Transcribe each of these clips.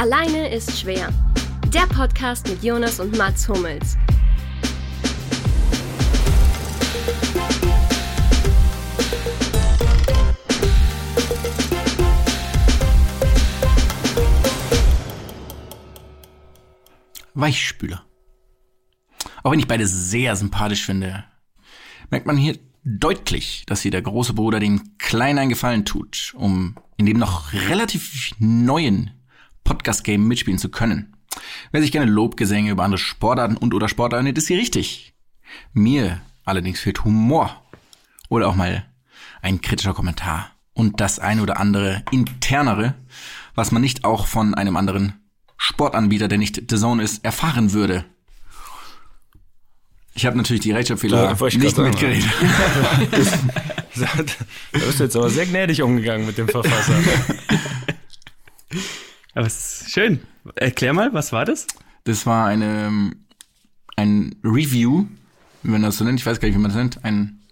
Alleine ist schwer. Der Podcast mit Jonas und Mats Hummels. Weichspüler. Auch wenn ich beide sehr sympathisch finde, merkt man hier deutlich, dass hier der große Bruder dem Kleinen einen Gefallen tut, um in dem noch relativ neuen Podcast-Game mitspielen zu können. Wer sich gerne Lobgesänge über andere Sportarten und oder Sportarten nennt, ist hier richtig. Mir allerdings fehlt Humor oder auch mal ein kritischer Kommentar und das eine oder andere internere, was man nicht auch von einem anderen Sportanbieter, der nicht The Zone ist, erfahren würde. Ich habe natürlich die Rechtschreibfehler ich nicht mitgeredet. Da bist du jetzt aber sehr gnädig umgegangen mit dem Verfasser. Aber es ist schön. Erklär mal, was war das? Das war eine, ähm, ein Review, wie man das so nennt, ich weiß gar nicht, wie man das nennt, ein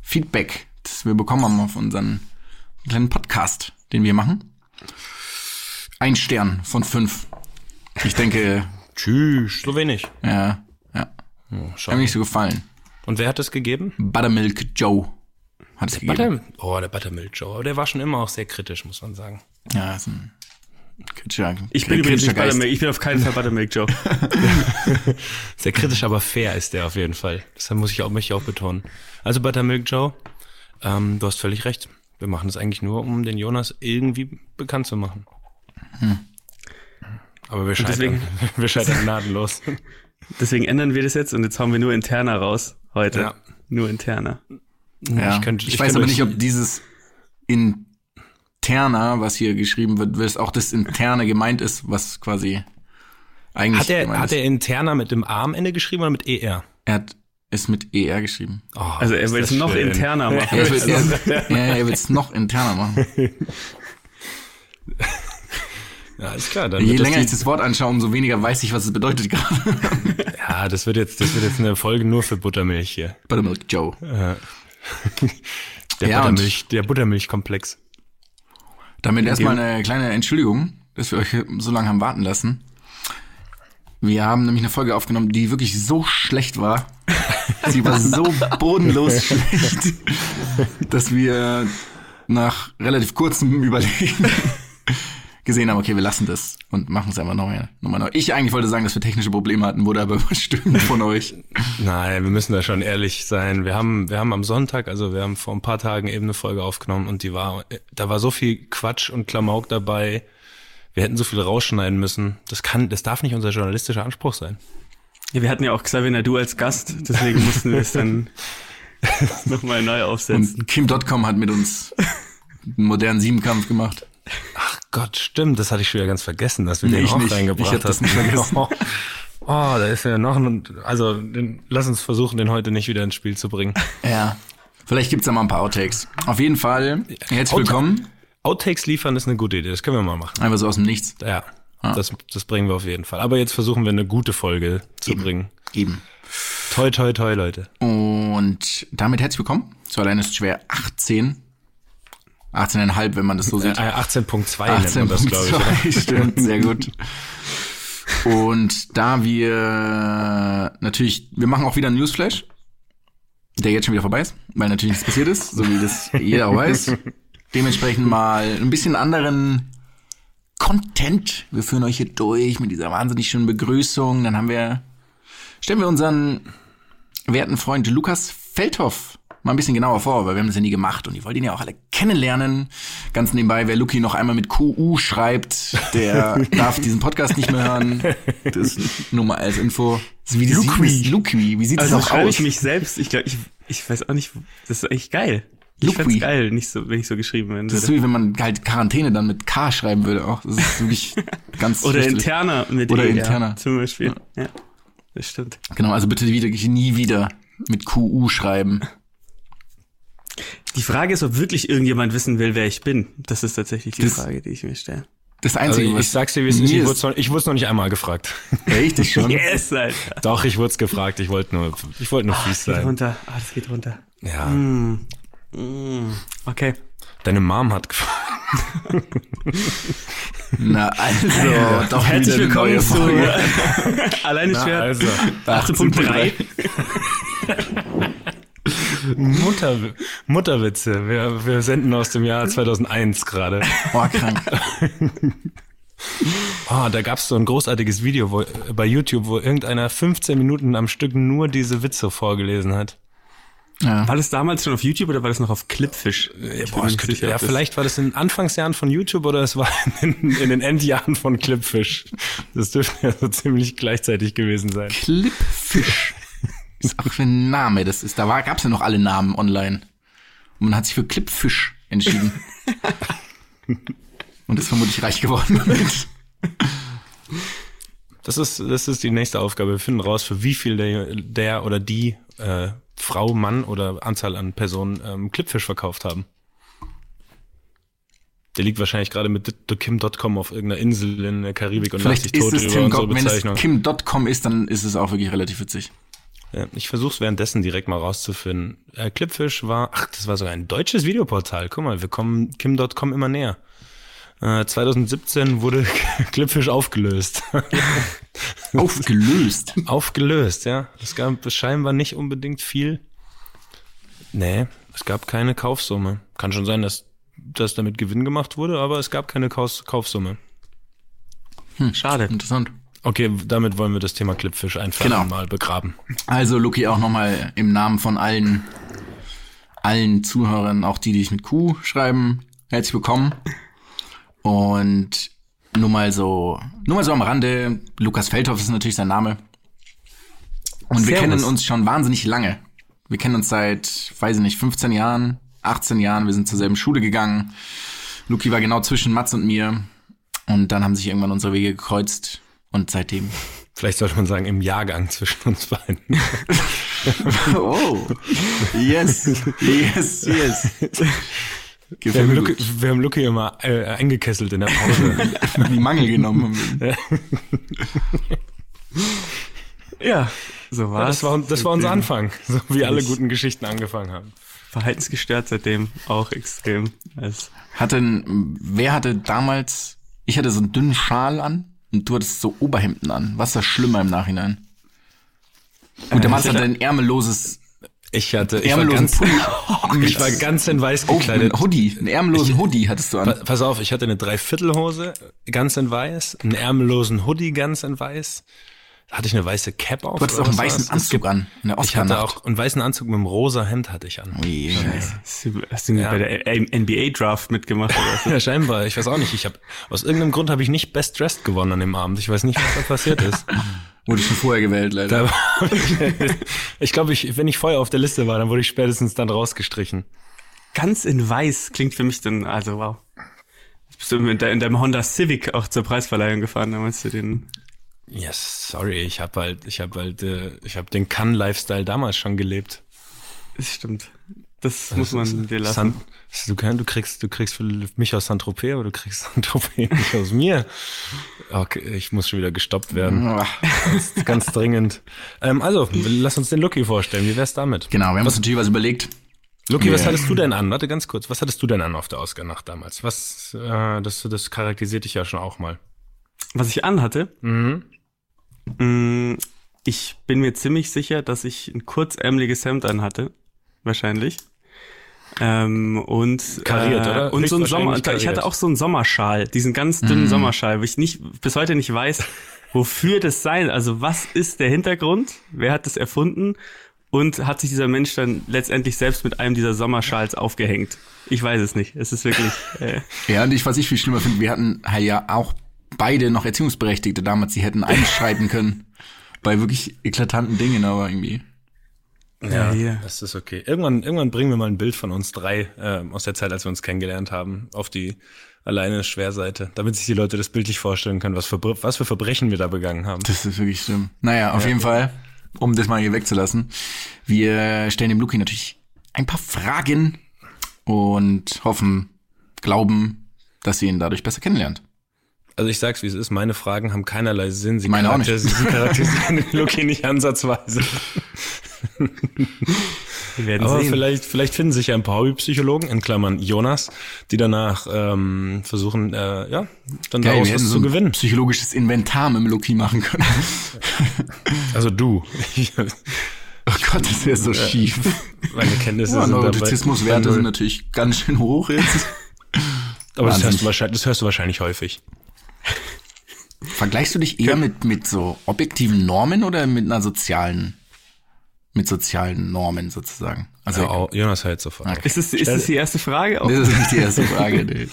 Feedback, das wir bekommen haben auf unseren kleinen Podcast, den wir machen. Ein Stern von fünf. Ich denke, Tschüss. So wenig. ja, ja, Oh, hat mir nicht so gefallen. Und wer hat es gegeben? Buttermilk Joe hat es gegeben. Butter oh, der Buttermilk Joe. Aber der war schon immer auch sehr kritisch, muss man sagen. Ja, ist ein kritischer, Ich bin übrigens nicht Geist. Buttermilk. Ich bin auf keinen Fall Buttermilk Joe. Sehr kritisch, aber fair ist der auf jeden Fall. Deshalb muss ich auch, möchte ich auch betonen. Also Buttermilk Joe, ähm, du hast völlig recht. Wir machen das eigentlich nur, um den Jonas irgendwie bekannt zu machen. Aber wir scheitern, deswegen- wir scheitern gnadenlos. Deswegen ändern wir das jetzt und jetzt hauen wir nur interner raus heute. Ja. Nur interner. Ja. Ich könnte- ich, ich weiß könnte aber nicht, ob dieses interner, was hier geschrieben wird, was auch das interne gemeint ist, was quasi eigentlich Hat er, gemeint hat ist. er interner mit dem A am Ende geschrieben oder mit ER? Er hat es mit ER geschrieben. Oh, Also er will es noch schön. interner machen. Er will er, ja, er will es noch interner machen. Ja, ist klar. Dann Je länger ich das Wort anschaue, umso weniger weiß ich, was es bedeutet gerade. Ja, das wird jetzt, das wird jetzt eine Folge nur für Buttermilch hier. Buttermilk Joe. Der Ja, Buttermilch, der Buttermilchkomplex. Damit erstmal eine kleine Entschuldigung, dass wir euch so lange haben warten lassen. Wir haben nämlich eine Folge aufgenommen, die wirklich so schlecht war. Sie war so bodenlos schlecht, dass wir nach relativ kurzem Überlegen gesehen haben, okay, wir lassen das und machen es einfach nochmal noch mal neu. Ich eigentlich wollte sagen, dass wir technische Probleme hatten, wurde aber überstimmt von euch. Nein, wir müssen da schon ehrlich sein. Wir haben, wir haben am Sonntag, also wir haben vor ein paar Tagen eben eine Folge aufgenommen und die war, da war so viel Quatsch und Klamauk dabei. Wir hätten so viel rausschneiden müssen. Das kann, das darf nicht unser journalistischer Anspruch sein. Ja, wir hatten ja auch Xavier Nadu als Gast, deswegen mussten wir es dann nochmal neu aufsetzen. Und Kim.com hat mit uns einen modernen Siebenkampf gemacht. Ach Gott, stimmt, das hatte ich schon wieder ganz vergessen, dass wir Nee, den auch nicht. reingebracht Ich nicht vergessen. Oh, oh, da ist ja noch ein, also den, lass uns versuchen, den heute nicht wieder ins Spiel zu bringen. Ja. Vielleicht gibt's da mal ein paar Outtakes. Auf jeden Fall, herzlich willkommen. Outtakes liefern ist eine gute Idee, das können wir mal machen. Einfach so aus dem Nichts. Ja, das, das bringen wir auf jeden Fall. Aber jetzt versuchen wir eine gute Folge zu bringen. Eben. Toi, toi, toi, Leute. Und damit herzlich willkommen zu Allein ist schwer 18. 18,5, wenn man das so sieht. Äh, 18.2 nennt man das, glaube ich. oder? 18,2, stimmt, sehr gut. Und da wir natürlich, wir machen auch wieder einen Newsflash, der jetzt schon wieder vorbei ist, weil natürlich nichts passiert ist, so wie das jeder auch weiß. Dementsprechend mal ein bisschen anderen Content. Wir führen euch hier durch mit dieser wahnsinnig schönen Begrüßung. Dann haben wir, stellen wir unseren werten Freund Lukas Feldhoff mal ein bisschen genauer vor, weil wir haben das ja nie gemacht und ihr wollt ihn ja auch alle kennenlernen. Ganz nebenbei, wer Luki noch einmal mit QU schreibt, der darf diesen Podcast nicht mehr hören. Das nur mal als Info. Ist wie sieht- Luki, wie sieht Also das auch aus? ich mich selbst, ich glaube, ich, ich weiß auch nicht, das ist eigentlich geil. Ich find's geil, nicht so, wenn ich so geschrieben werden das ist so, wie wenn man halt Quarantäne dann mit K schreiben würde auch. Das ist wirklich ganz Oder fürchterlich. interner mit Oder E, interner. Ja, zum Beispiel. Ja. das stimmt. Genau, also bitte wieder, nie wieder mit QU schreiben. Die Frage ist, ob wirklich irgendjemand wissen will, wer ich bin. Das ist tatsächlich die Das- Frage, die ich mir stelle. Das Also Einzige, ich, was ich sag's dir, wie es ist. Ich wurde noch, ich wurd's noch nicht einmal gefragt. richtig schon. Yes, Alter. Doch, ich wurde gefragt. Ich wollte nur, ich wollte nur fies Geht sein. runter. Ah, das geht runter. Ja. Mm. Okay. Deine Mom hat gefragt. Na, also, doch Herzlich willkommen zu. Alleine Na, schwer. also, 18.3. Mutter, Mutterwitze. Wir, wir senden aus dem Jahr 2001 gerade. Oh, krank. Oh, da gab's so ein großartiges Video wo, bei YouTube, wo irgendeiner 15 Minuten am Stück nur diese Witze vorgelesen hat. Ja. War das damals schon auf YouTube oder war das noch auf Clipfish? Boah, es könnte, sicher, ja, das- vielleicht war das in den Anfangsjahren von YouTube oder es war in, in den Endjahren von Clipfish. Das dürfte ja so ziemlich gleichzeitig gewesen sein. Clipfish. Ist auch für ein Name. Das ist, da war, gab's ja noch alle Namen online. Und man hat sich für Clipfish entschieden. Und ist vermutlich reich geworden damit. Das ist, das ist die nächste Aufgabe. Wir finden raus, für wie viel der, der oder die äh, Frau, Mann oder Anzahl an Personen ähm, Clipfish verkauft haben. Der liegt wahrscheinlich gerade mit kim.com auf irgendeiner Insel in der Karibik und lacht sich Vielleicht ist tot es Tim unsere Gott, wenn es. Kim.com ist, dann ist es auch wirklich relativ witzig. Ich versuche es währenddessen direkt mal rauszufinden. Äh, Clipfish war, ach, das war sogar ein deutsches Videoportal. Guck mal, wir kommen Kim.com immer näher. Äh, 2017 wurde Clipfish aufgelöst. Aufgelöst. aufgelöst, ja. Es gab scheinbar nicht unbedingt viel. Nee, es gab keine Kaufsumme. Kann schon sein, dass, dass damit Gewinn gemacht wurde, aber es gab keine Kaufsumme. Schade. Interessant. Okay, damit wollen wir das Thema Clipfish einfach Genau. mal begraben. Also, Luki, auch nochmal im Namen von allen, allen Zuhörern, auch die, die sich mit Q schreiben, herzlich willkommen. Und nur mal so, nur mal so am Rande, Lukas Feldhoff ist natürlich sein Name. Und wir Servus. kennen uns schon wahnsinnig lange. Wir kennen uns seit, weiß ich nicht, 15 Jahren, 18 Jahren. Wir sind zur selben Schule gegangen. Luki war genau zwischen Mats und mir. Und dann haben sich irgendwann unsere Wege gekreuzt. Und seitdem. Vielleicht sollte man sagen, im Jahrgang zwischen uns beiden. Oh, yes, yes, yes. Wir haben gut. wir haben Lucky immer äh, eingekesselt in der Pause. Die Mangel genommen. Ja, so war Ja, das, war, das war unser Anfang, so wie alle guten Geschichten angefangen haben. Verhaltensgestört seitdem auch extrem. Also, Hatte, ein- wer hatte damals, ich hatte so einen dünnen Schal an und du hattest so Oberhemden an. Was ist das schlimmer im Nachhinein? Gut, der Mats hatte ein ärmelloses, Ich hatte, ich war, ärmellosen ganz, Pulli. ich war ganz in weiß Oh, gekleidet. ein Hoodie, einen ärmellosen Hoodie hattest du an. Pa- Pass auf, ich hatte eine Dreiviertelhose, ganz in weiß, einen ärmellosen Hoodie, ganz in weiß. Da hatte ich eine weiße Cap auf. Du hattest auch einen weißen Anzug gibt- an, in der Ich hatte auch einen weißen Anzug mit einem rosa Hemd hatte ich an. Ui, Scheiße. hast du, hast du Ja. bei der NBA-Draft mitgemacht oder was? Ja, scheinbar. Ich weiß auch nicht. Ich habe aus irgendeinem Grund habe ich nicht Best Dressed gewonnen an dem Abend. Ich weiß nicht, was da passiert ist. Wurde schon vorher gewählt, leider. Ich glaube, ich, wenn ich vorher auf der Liste war, dann wurde ich spätestens dann rausgestrichen. Ganz in weiß klingt für mich dann, also wow. Bist du in, de in deinem Honda Civic auch zur Preisverleihung gefahren, damals du den. Yes, sorry, ich habe halt, ich habe halt, äh, ich habe den Kann-Lifestyle damals schon gelebt. Das stimmt. Das muss man dir lassen. San, du, kann, du kriegst, du kriegst für mich aus Saint-Tropez, aber du kriegst Saint-Tropez nicht aus mir. Okay, ich muss schon wieder gestoppt werden. Ganz, ganz dringend. Ähm, also, lass uns den Lucky vorstellen. Wie wär's damit? Genau, wir haben uns natürlich was überlegt. Lucky, was Ja. hattest du denn an? Warte ganz kurz. Was hattest du denn an auf der Oscar-Nacht damals? Was, äh, das, das charakterisiert dich ja schon auch mal. Was ich anhatte, Mhm. Mh, ich bin mir ziemlich sicher, dass ich ein kurzärmeliges Hemd anhatte. Wahrscheinlich. Ähm, und Kariert, äh, oder? Und so ein Sommer, ich kariert. hatte auch so einen Sommerschal, diesen ganz dünnen Sommerschal, wo ich nicht bis heute nicht weiß, wofür das sein. Also was ist der Hintergrund? Wer hat das erfunden? Und hat sich dieser Mensch dann letztendlich selbst mit einem dieser Sommerschals aufgehängt? Ich weiß es nicht. Es ist wirklich. Äh, Ja, und ich, was ich viel schlimmer finde, wir hatten ja auch beide noch Erziehungsberechtigte damals, die hätten einschreiten können. Bei wirklich eklatanten Dingen, aber irgendwie. Ja, ja. das ist okay. Irgendwann, irgendwann bringen wir mal ein Bild von uns drei äh, aus der Zeit, als wir uns kennengelernt haben, auf die alleine Schwerseite, damit sich die Leute das bildlich vorstellen können, was für, was für Verbrechen wir da begangen haben. Das ist wirklich schlimm. Naja, auf jeden Fall, um das mal hier wegzulassen. Wir stellen dem Luki natürlich ein paar Fragen und hoffen, glauben, dass ihr ihn dadurch besser kennenlernt. Also ich sag's, wie es ist, meine Fragen haben keinerlei Sinn. Sie, Meine auch nicht. charakterisieren- sie charakterisieren Lucky nicht ansatzweise. Wir werden Aber sehen. vielleicht, vielleicht finden sich ja ein paar Hobbypsychologen, in Klammern Jonas, die danach ähm, versuchen, äh, ja, dann Geil, daraus was so zu ein gewinnen. psychologisches Inventar mit dem Loki machen können. Also du. Oh Gott, das wäre so schief. Meine Kenntnisse Ja, sind. Neurotizismuswerte sind natürlich ganz schön hoch jetzt. Aber das hörst, du wahrscheinlich, das hörst du wahrscheinlich häufig. Vergleichst du dich eher mit, mit so objektiven Normen oder mit einer sozialen, mit sozialen Normen sozusagen? Also, Ja, auch, Jonas hört sofort. Okay. Ist es, ist es die erste Frage? das ist nicht die erste Frage. Nee.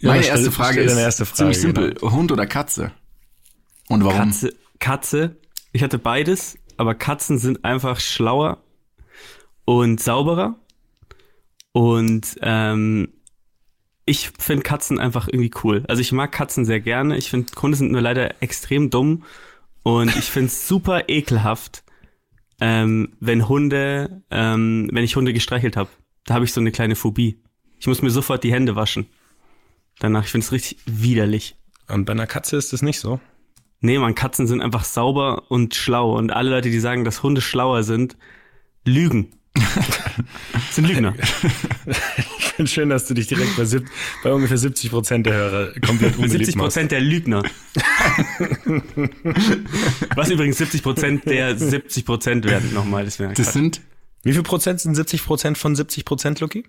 Ja, Meine erste Frage ist erste Frage, ziemlich simpel. Hund oder Katze? Und warum? Katze, Katze. Ich hatte beides, aber Katzen sind einfach schlauer und sauberer. Und ähm, ich finde Katzen einfach irgendwie cool. Also ich mag Katzen sehr gerne. Ich finde Hunde sind nur leider extrem dumm. Und ich finde es super ekelhaft, ähm, wenn Hunde, ähm, wenn ich Hunde gestreichelt habe. Da habe ich so eine kleine Phobie. Ich muss mir sofort die Hände waschen. Danach, ich finde es richtig widerlich. Und bei einer Katze ist das nicht so. Nee, man, Katzen sind einfach sauber und schlau. Und alle Leute, die sagen, dass Hunde schlauer sind, lügen. Sind Lügner. Ich finde schön, dass du dich direkt bei, sieb- bei ungefähr 70 Prozent der Hörer komplett unbeliebt 70 machst. Prozent der Lügner. Was übrigens 70 Prozent der 70 Prozent werden nochmal. Das, Das sind Wie viel Prozent sind 70 Prozent von 70 Prozent, Lucky?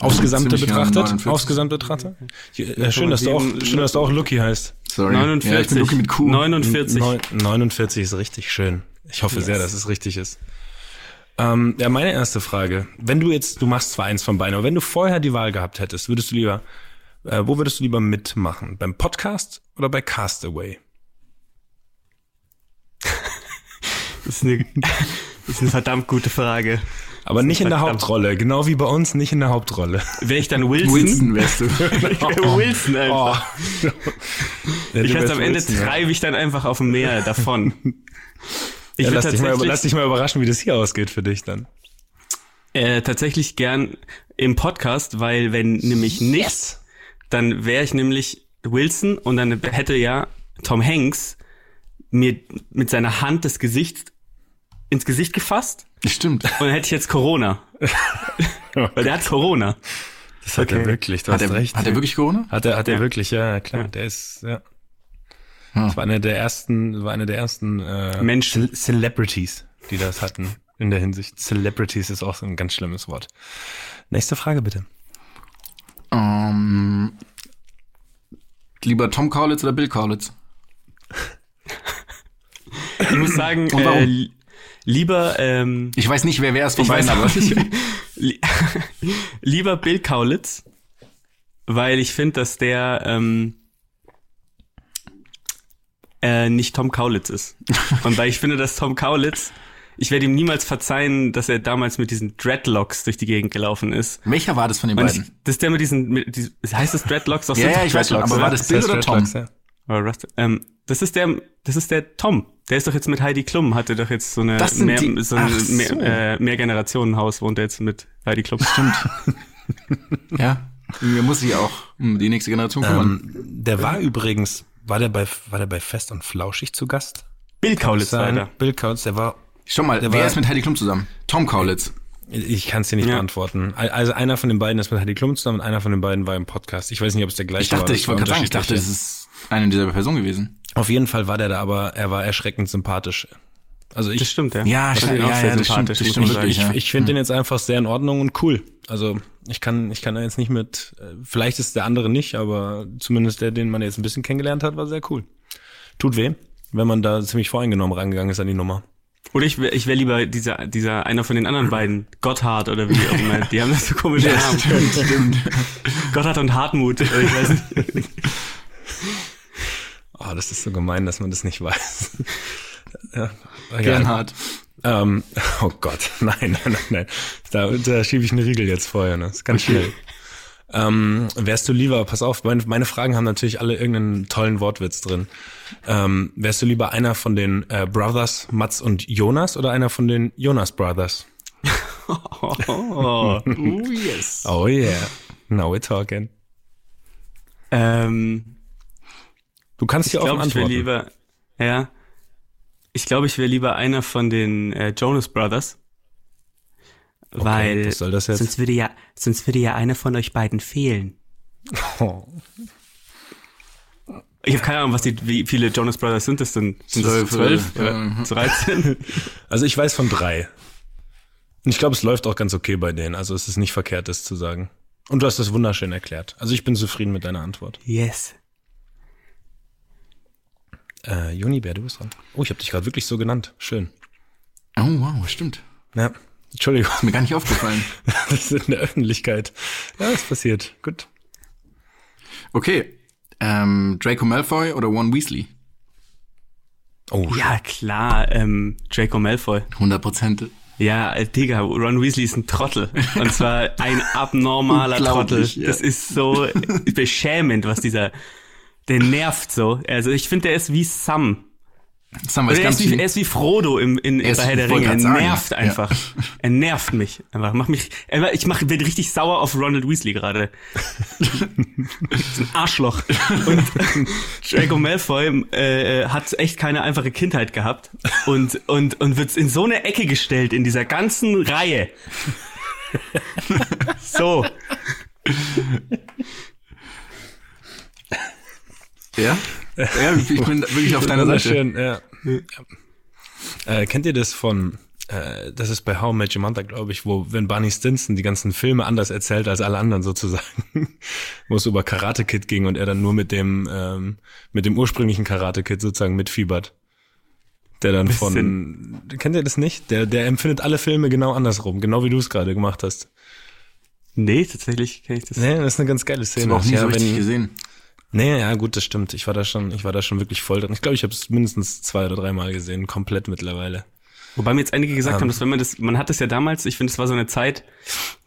Aufs Gesamte genau betrachtet? 49. Aufs Gesamte betrachtet? Ja, schön, dass du auch, schön, dass du auch Lucky heißt. sorry. 49. Ja, ich bin Luki mit Q. 49. Neun- 49 ist richtig schön. Ich hoffe sehr, dass es richtig ist. Ähm, ja, meine erste Frage. Wenn du jetzt, du machst zwar eins von beiden, aber wenn du vorher die Wahl gehabt hättest, würdest du lieber, äh, wo würdest du lieber mitmachen? Beim Podcast oder bei Castaway? Das ist, eine, das ist eine verdammt gute Frage. Aber nicht in der. Hauptrolle, genau wie bei uns nicht in der Hauptrolle. Wäre ich dann Wilson? Wilson wärst du. Ich wär Wilson einfach. Ja, ich wärst am Ende Wilson, ja. treibe ich dann einfach auf dem Meer davon. Ich Ja, lass, dich mal, lass dich mal überraschen, wie das hier ausgeht für dich dann. Äh, tatsächlich gern im Podcast, weil wenn nämlich nichts, dann wäre ich nämlich Wilson und dann hätte ja Tom Hanks mir mit seiner Hand das Gesicht ins Gesicht gefasst Stimmt. und dann hätte ich jetzt Corona. weil der hat Corona. Das hat er wirklich, du Hat hast er, recht. hat er wirklich Corona? Hat er, hat er Ja. wirklich, ja, klar. Der ist, ja. Ja. Das war einer der ersten, war einer der ersten äh, Menschen. Ce- Celebrities, die das hatten in der Hinsicht. Celebrities ist auch so ein ganz schlimmes Wort. Nächste Frage bitte. Ähm, lieber Tom Kaulitz oder Bill Kaulitz? Ich muss sagen, Und warum? äh, li- lieber ähm, Ich weiß nicht, wer wer ist von Ich weiß beiden, aber Lieber Bill Kaulitz, weil ich finde, dass der ähm, äh, nicht Tom Kaulitz ist. Und weil ich finde, dass Tom Kaulitz, ich werde ihm niemals verzeihen, dass er damals mit diesen Dreadlocks durch die Gegend gelaufen ist. welcher war das von den Und ich, beiden? das ist der mit diesen, mit, diesen heißt das Dreadlocks? Doch, Ja, ja, ich weiß schon, Dreadlocks, aber war oder? das Bill oder Tom? Dreadlocks, ja. Oder ähm, das ist der, das ist der Tom. Der ist doch jetzt mit Heidi Klum, hatte doch jetzt so eine Das mehr, die- so ein so. mehr, äh, Mehrgenerationenhaus wohnt er jetzt mit Heidi Klum. Stimmt. ja. Mir muss sich auch um die nächste Generation kümmern. Ähm, der war übrigens, war der bei, war der bei Fest und Flauschig zu Gast? Bill Kaulitz Sein- weiter. Bill Kaulitz, der war, Schau mal, der wer war- ist mit Heidi Klum zusammen? Tom Kaulitz. ich kann es dir nicht Ja. beantworten. Also einer von den beiden ist mit Heidi Klum zusammen und einer von den beiden war im Podcast. Ich weiß nicht, ob es der gleiche Ich dachte, war. ich wollte gerade sagen, ich dachte, das ist eine dieser Person gewesen. Auf jeden Fall war der da, aber er war erschreckend sympathisch. Also ich, Das stimmt, ja. Ja, Das stimmt, ja, sehr ja, das stimmt, sympathisch, das stimmt wirklich, ich, ja. ich finde den jetzt einfach sehr in Ordnung und cool. Also ich kann, ich kann da jetzt nicht mit, vielleicht ist der andere nicht, aber zumindest der, den man jetzt ein bisschen kennengelernt hat, war sehr cool. Tut weh, wenn man da ziemlich voreingenommen rangegangen ist an die Nummer. Oder ich wäre ich wär lieber dieser, dieser, einer von den anderen beiden, Gotthard oder wie auch immer. Die haben das so komische Namen. stimmt, stimmt. Gotthard und Hartmut. Ich weiß nicht. Oh, das ist so gemein, dass man das nicht weiß. ja, Gernhard. Ähm, oh Gott, nein, nein, nein, nein. Da, da schiebe ich einen Riegel jetzt vorher, ne? Das ist ganz schnell. Ähm, wärst du lieber, pass auf, meine, meine Fragen haben natürlich alle irgendeinen tollen Wortwitz drin. Ähm, wärst du lieber einer von den äh, Brothers Mats und Jonas oder einer von den Jonas Brothers? Oh, Oh, yes. Oh yeah, now we're talking. ähm, Du kannst hier offen glaube, ich antworten. lieber, ja. Ich glaube, ich wäre lieber einer von den äh, Jonas Brothers. weil das jetzt? sonst würde ja, sonst würde ja einer von euch beiden fehlen. Oh. Ich habe keine Ahnung, was die, wie viele Jonas Brothers sind das denn? Sind Zwölf das zwölf ja. 13? Also ich weiß von drei. Und ich glaube, es läuft auch ganz okay bei denen. Also es ist nicht verkehrt, das zu sagen. Und du hast das wunderschön erklärt. Also ich bin zufrieden mit deiner Antwort. yes. Äh, Junibär, du bist dran. Oh, ich habe dich gerade wirklich so genannt. Schön. Oh, wow, stimmt. Ja, Entschuldigung, Mir gar nicht aufgefallen. das ist in der Öffentlichkeit. Ja, ist passiert. Gut. Okay. Ähm, Draco Malfoy oder Ron Weasley? Oh, Ja, klar, ähm, Draco Malfoy. 100 Prozent. Ja, Digga, Ron Weasley ist ein Trottel. Und zwar ein abnormaler Trottel. Ja. Das ist so beschämend, was dieser, der nervt so. Also ich finde, der ist wie Sam. Sam weiß er, ist wie, er ist wie Frodo im, in, ist- bei Herr der Ringe. Er grad sagen, nervt ja. einfach. Er nervt mich. Einfach. Mach mich, ich mach, bin richtig sauer auf Ronald Weasley gerade. ist ein Arschloch. Und Draco Malfoy äh, hat echt keine einfache Kindheit gehabt und, und, und wird in so eine Ecke gestellt in dieser ganzen Reihe. so. Ja? Ja, ich bin wirklich auf deiner Seite. Wunderschön, ja. Äh, kennt ihr das von, äh, das ist bei How I Met Your Mother, glaube ich, wo, wenn Barney Stinson die ganzen Filme anders erzählt als alle anderen sozusagen, wo es über Karate Kid ging und er dann nur mit dem, ähm, mit dem ursprünglichen Karate Kid sozusagen mitfiebert. Der dann von, kennt ihr das nicht? Der, der empfindet alle Filme genau andersrum, genau wie du es gerade gemacht hast. Nee, tatsächlich kenne ich das. Nee, das ist eine ganz geile Szene. habe auch nie Ja, so richtig wenn- gesehen. Nee, ja, gut, das stimmt. Ich war da schon, ich war da schon wirklich voll drin. Ich glaube, ich habe es mindestens zwei oder dreimal gesehen, komplett mittlerweile. Wobei mir jetzt einige gesagt Ähm. haben, dass wenn man das, man hat das ja damals, ich finde, es war so eine Zeit,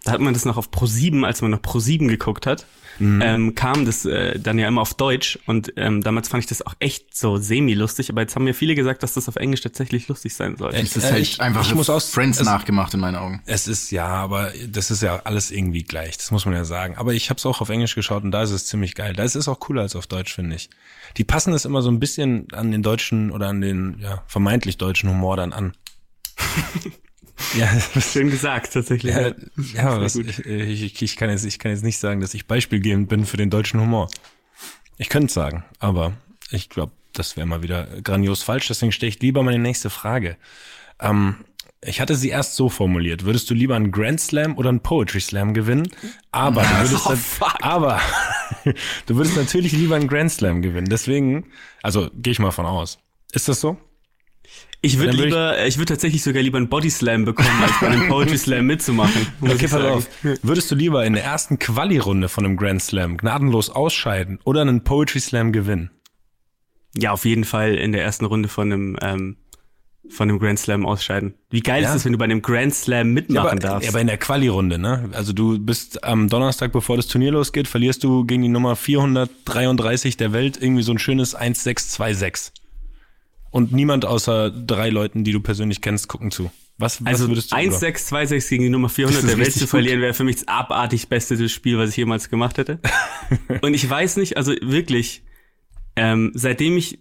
da hat man das noch auf Pro 7, als man noch Pro 7 geguckt hat, Mhm. ähm, kam das äh, dann ja immer auf Deutsch und ähm, damals fand ich das auch echt so semi-lustig, aber jetzt haben mir viele gesagt, dass das auf Englisch tatsächlich lustig sein soll. Es ist Äh, halt ich- einfach ich muss aus- Friends es- nachgemacht in meinen Augen. Es ist ja, aber das ist ja alles irgendwie gleich. Das muss man ja sagen. Aber ich habe es auch auf Englisch geschaut und da ist es ziemlich geil. Da ist es auch cooler als auf Deutsch, finde ich. Die passen es immer so ein bisschen an den deutschen oder an den ja, vermeintlich deutschen Humor dann an. ja, Schön gesagt, tatsächlich. ja, ja. was, gut. ich, ich, ich, kann jetzt, ich kann jetzt nicht sagen, dass ich beispielgebend bin für den deutschen Humor. Ich könnte es sagen, aber ich glaube, das wäre mal wieder grandios falsch. Deswegen stelle ich lieber meine nächste Frage. Ähm, ich hatte sie erst so formuliert. Würdest du lieber einen Grand Slam oder einen Poetry Slam gewinnen? Aber du würdest, Oh, dann- aber du würdest natürlich lieber einen Grand Slam gewinnen. Deswegen, also gehe ich mal von aus. Ist das so? Ich würde würd ich- lieber, ich würde tatsächlich sogar lieber einen Body Slam bekommen, als bei einem Poetry Slam mitzumachen. Okay, ich pass auf. Würdest du lieber in der ersten Quali-Runde von einem Grand Slam gnadenlos ausscheiden oder einen Poetry Slam gewinnen? Ja, auf jeden Fall in der ersten Runde von einem, ähm, von einem Grand Slam ausscheiden. Wie geil Ja. ist es, wenn du bei einem Grand Slam mitmachen aber, darfst? ja, aber in der Quali-Runde, ne? Also du bist am Donnerstag, bevor das Turnier losgeht, verlierst du gegen die Nummer 433 der Welt irgendwie so ein schönes 1-6-2-6. Und niemand außer drei Leuten, die du persönlich kennst, gucken zu. Was, was also würdest du 1-6-2-6 gegen die Nummer 400 Das ist der Welt zu verlieren, wäre für mich das abartig beste Spiel, was ich jemals gemacht hätte. Und ich weiß nicht, also wirklich, ähm, seitdem ich,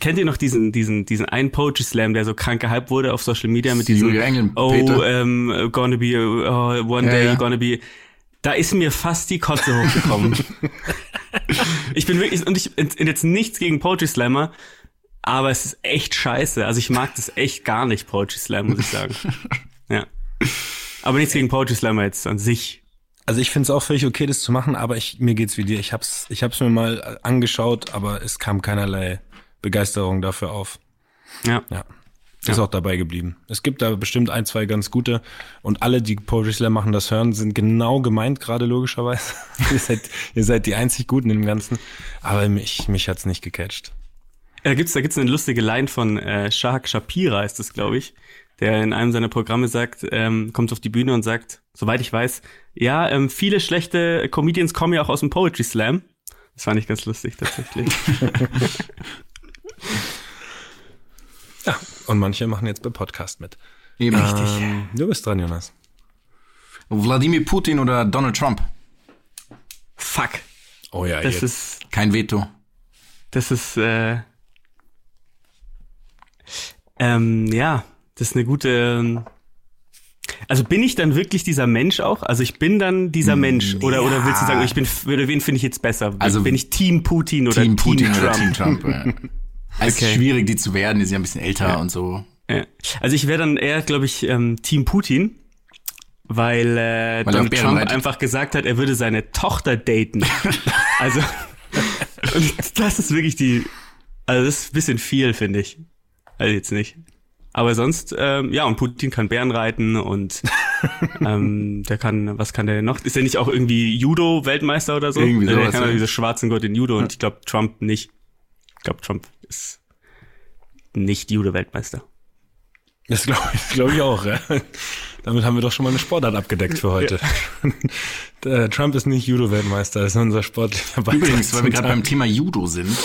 kennt ihr noch diesen, diesen, diesen einen Poetry Slam, der so krank gehypt wurde auf Social Media mit diesem, Engel, oh, ähm, gonna be, oh, one Ja, day ja. gonna be, da ist mir fast die Kotze hochgekommen. ich bin wirklich, und ich, und jetzt nichts gegen Poetry Slammer, aber es ist echt scheiße. Also ich mag das echt gar nicht, Poetry Slam, muss ich sagen. ja. Aber nichts gegen Poetry Slammer jetzt an sich. Also ich finde es auch völlig okay, das zu machen, aber ich, mir geht's wie dir. Ich hab's, ich hab's mir mal angeschaut, aber es kam keinerlei Begeisterung dafür auf. Ja. Ja. Ist auch dabei geblieben. Es gibt da bestimmt ein, zwei ganz gute und alle, die Poetry Slam machen, das hören, sind genau gemeint, gerade logischerweise. ihr, seid, ihr seid die einzig Guten im Ganzen. Aber mich, mich hat's nicht gecatcht. Da gibt's, da gibt's eine lustige Line von äh, Shahak Shapira, ist das, glaube ich, der in einem seiner Programme sagt, ähm, kommt auf die Bühne und sagt, soweit ich weiß, ja, ähm, viele schlechte Comedians kommen ja auch aus dem Poetry Slam. Das fand ich ganz lustig tatsächlich. Ja. Und manche machen jetzt beim Podcast mit. Eben. Ähm, du bist dran, Jonas. Wladimir Putin oder Donald Trump? Fuck. Oh ja, Das jetzt. ist, Kein Veto. das ist, äh, ähm, ja, das ist eine gute, ähm, Also bin ich dann wirklich dieser Mensch auch? Also ich bin dann dieser Mensch oder oder willst du sagen, ich bin oder wen finde ich jetzt besser? Also bin ich Team Putin oder Team Team, Putin Trump? oder Team Trump. ja. Es ist schwierig, die zu werden. Die sind ja ein bisschen älter und so. Ja. Also ich wäre dann eher, glaube ich, ähm, Team Putin, weil, äh, er Donald Trump reitet. einfach gesagt hat, er würde seine Tochter daten. also und das ist wirklich die, also das ist ein bisschen viel, finde ich. Also jetzt nicht. Aber sonst, ähm, ja, und Putin kann Bären reiten und ähm, der kann, was kann der denn noch? Ist er nicht auch irgendwie Judo-Weltmeister oder so? Irgendwie der sowas, kann ja. ja. diese schwarzen Gurt in Judo und ich glaube Trump nicht. Ich glaube Trump ist nicht Judo-Weltmeister. Das glaube ich, glaub ich auch. Ja. Damit haben wir doch schon mal eine Sportart abgedeckt für heute. Der Trump ist nicht Judo-Weltmeister, das ist unser sportlicher Beitrag. Übrigens, weil wir gerade beim Thema Judo sind.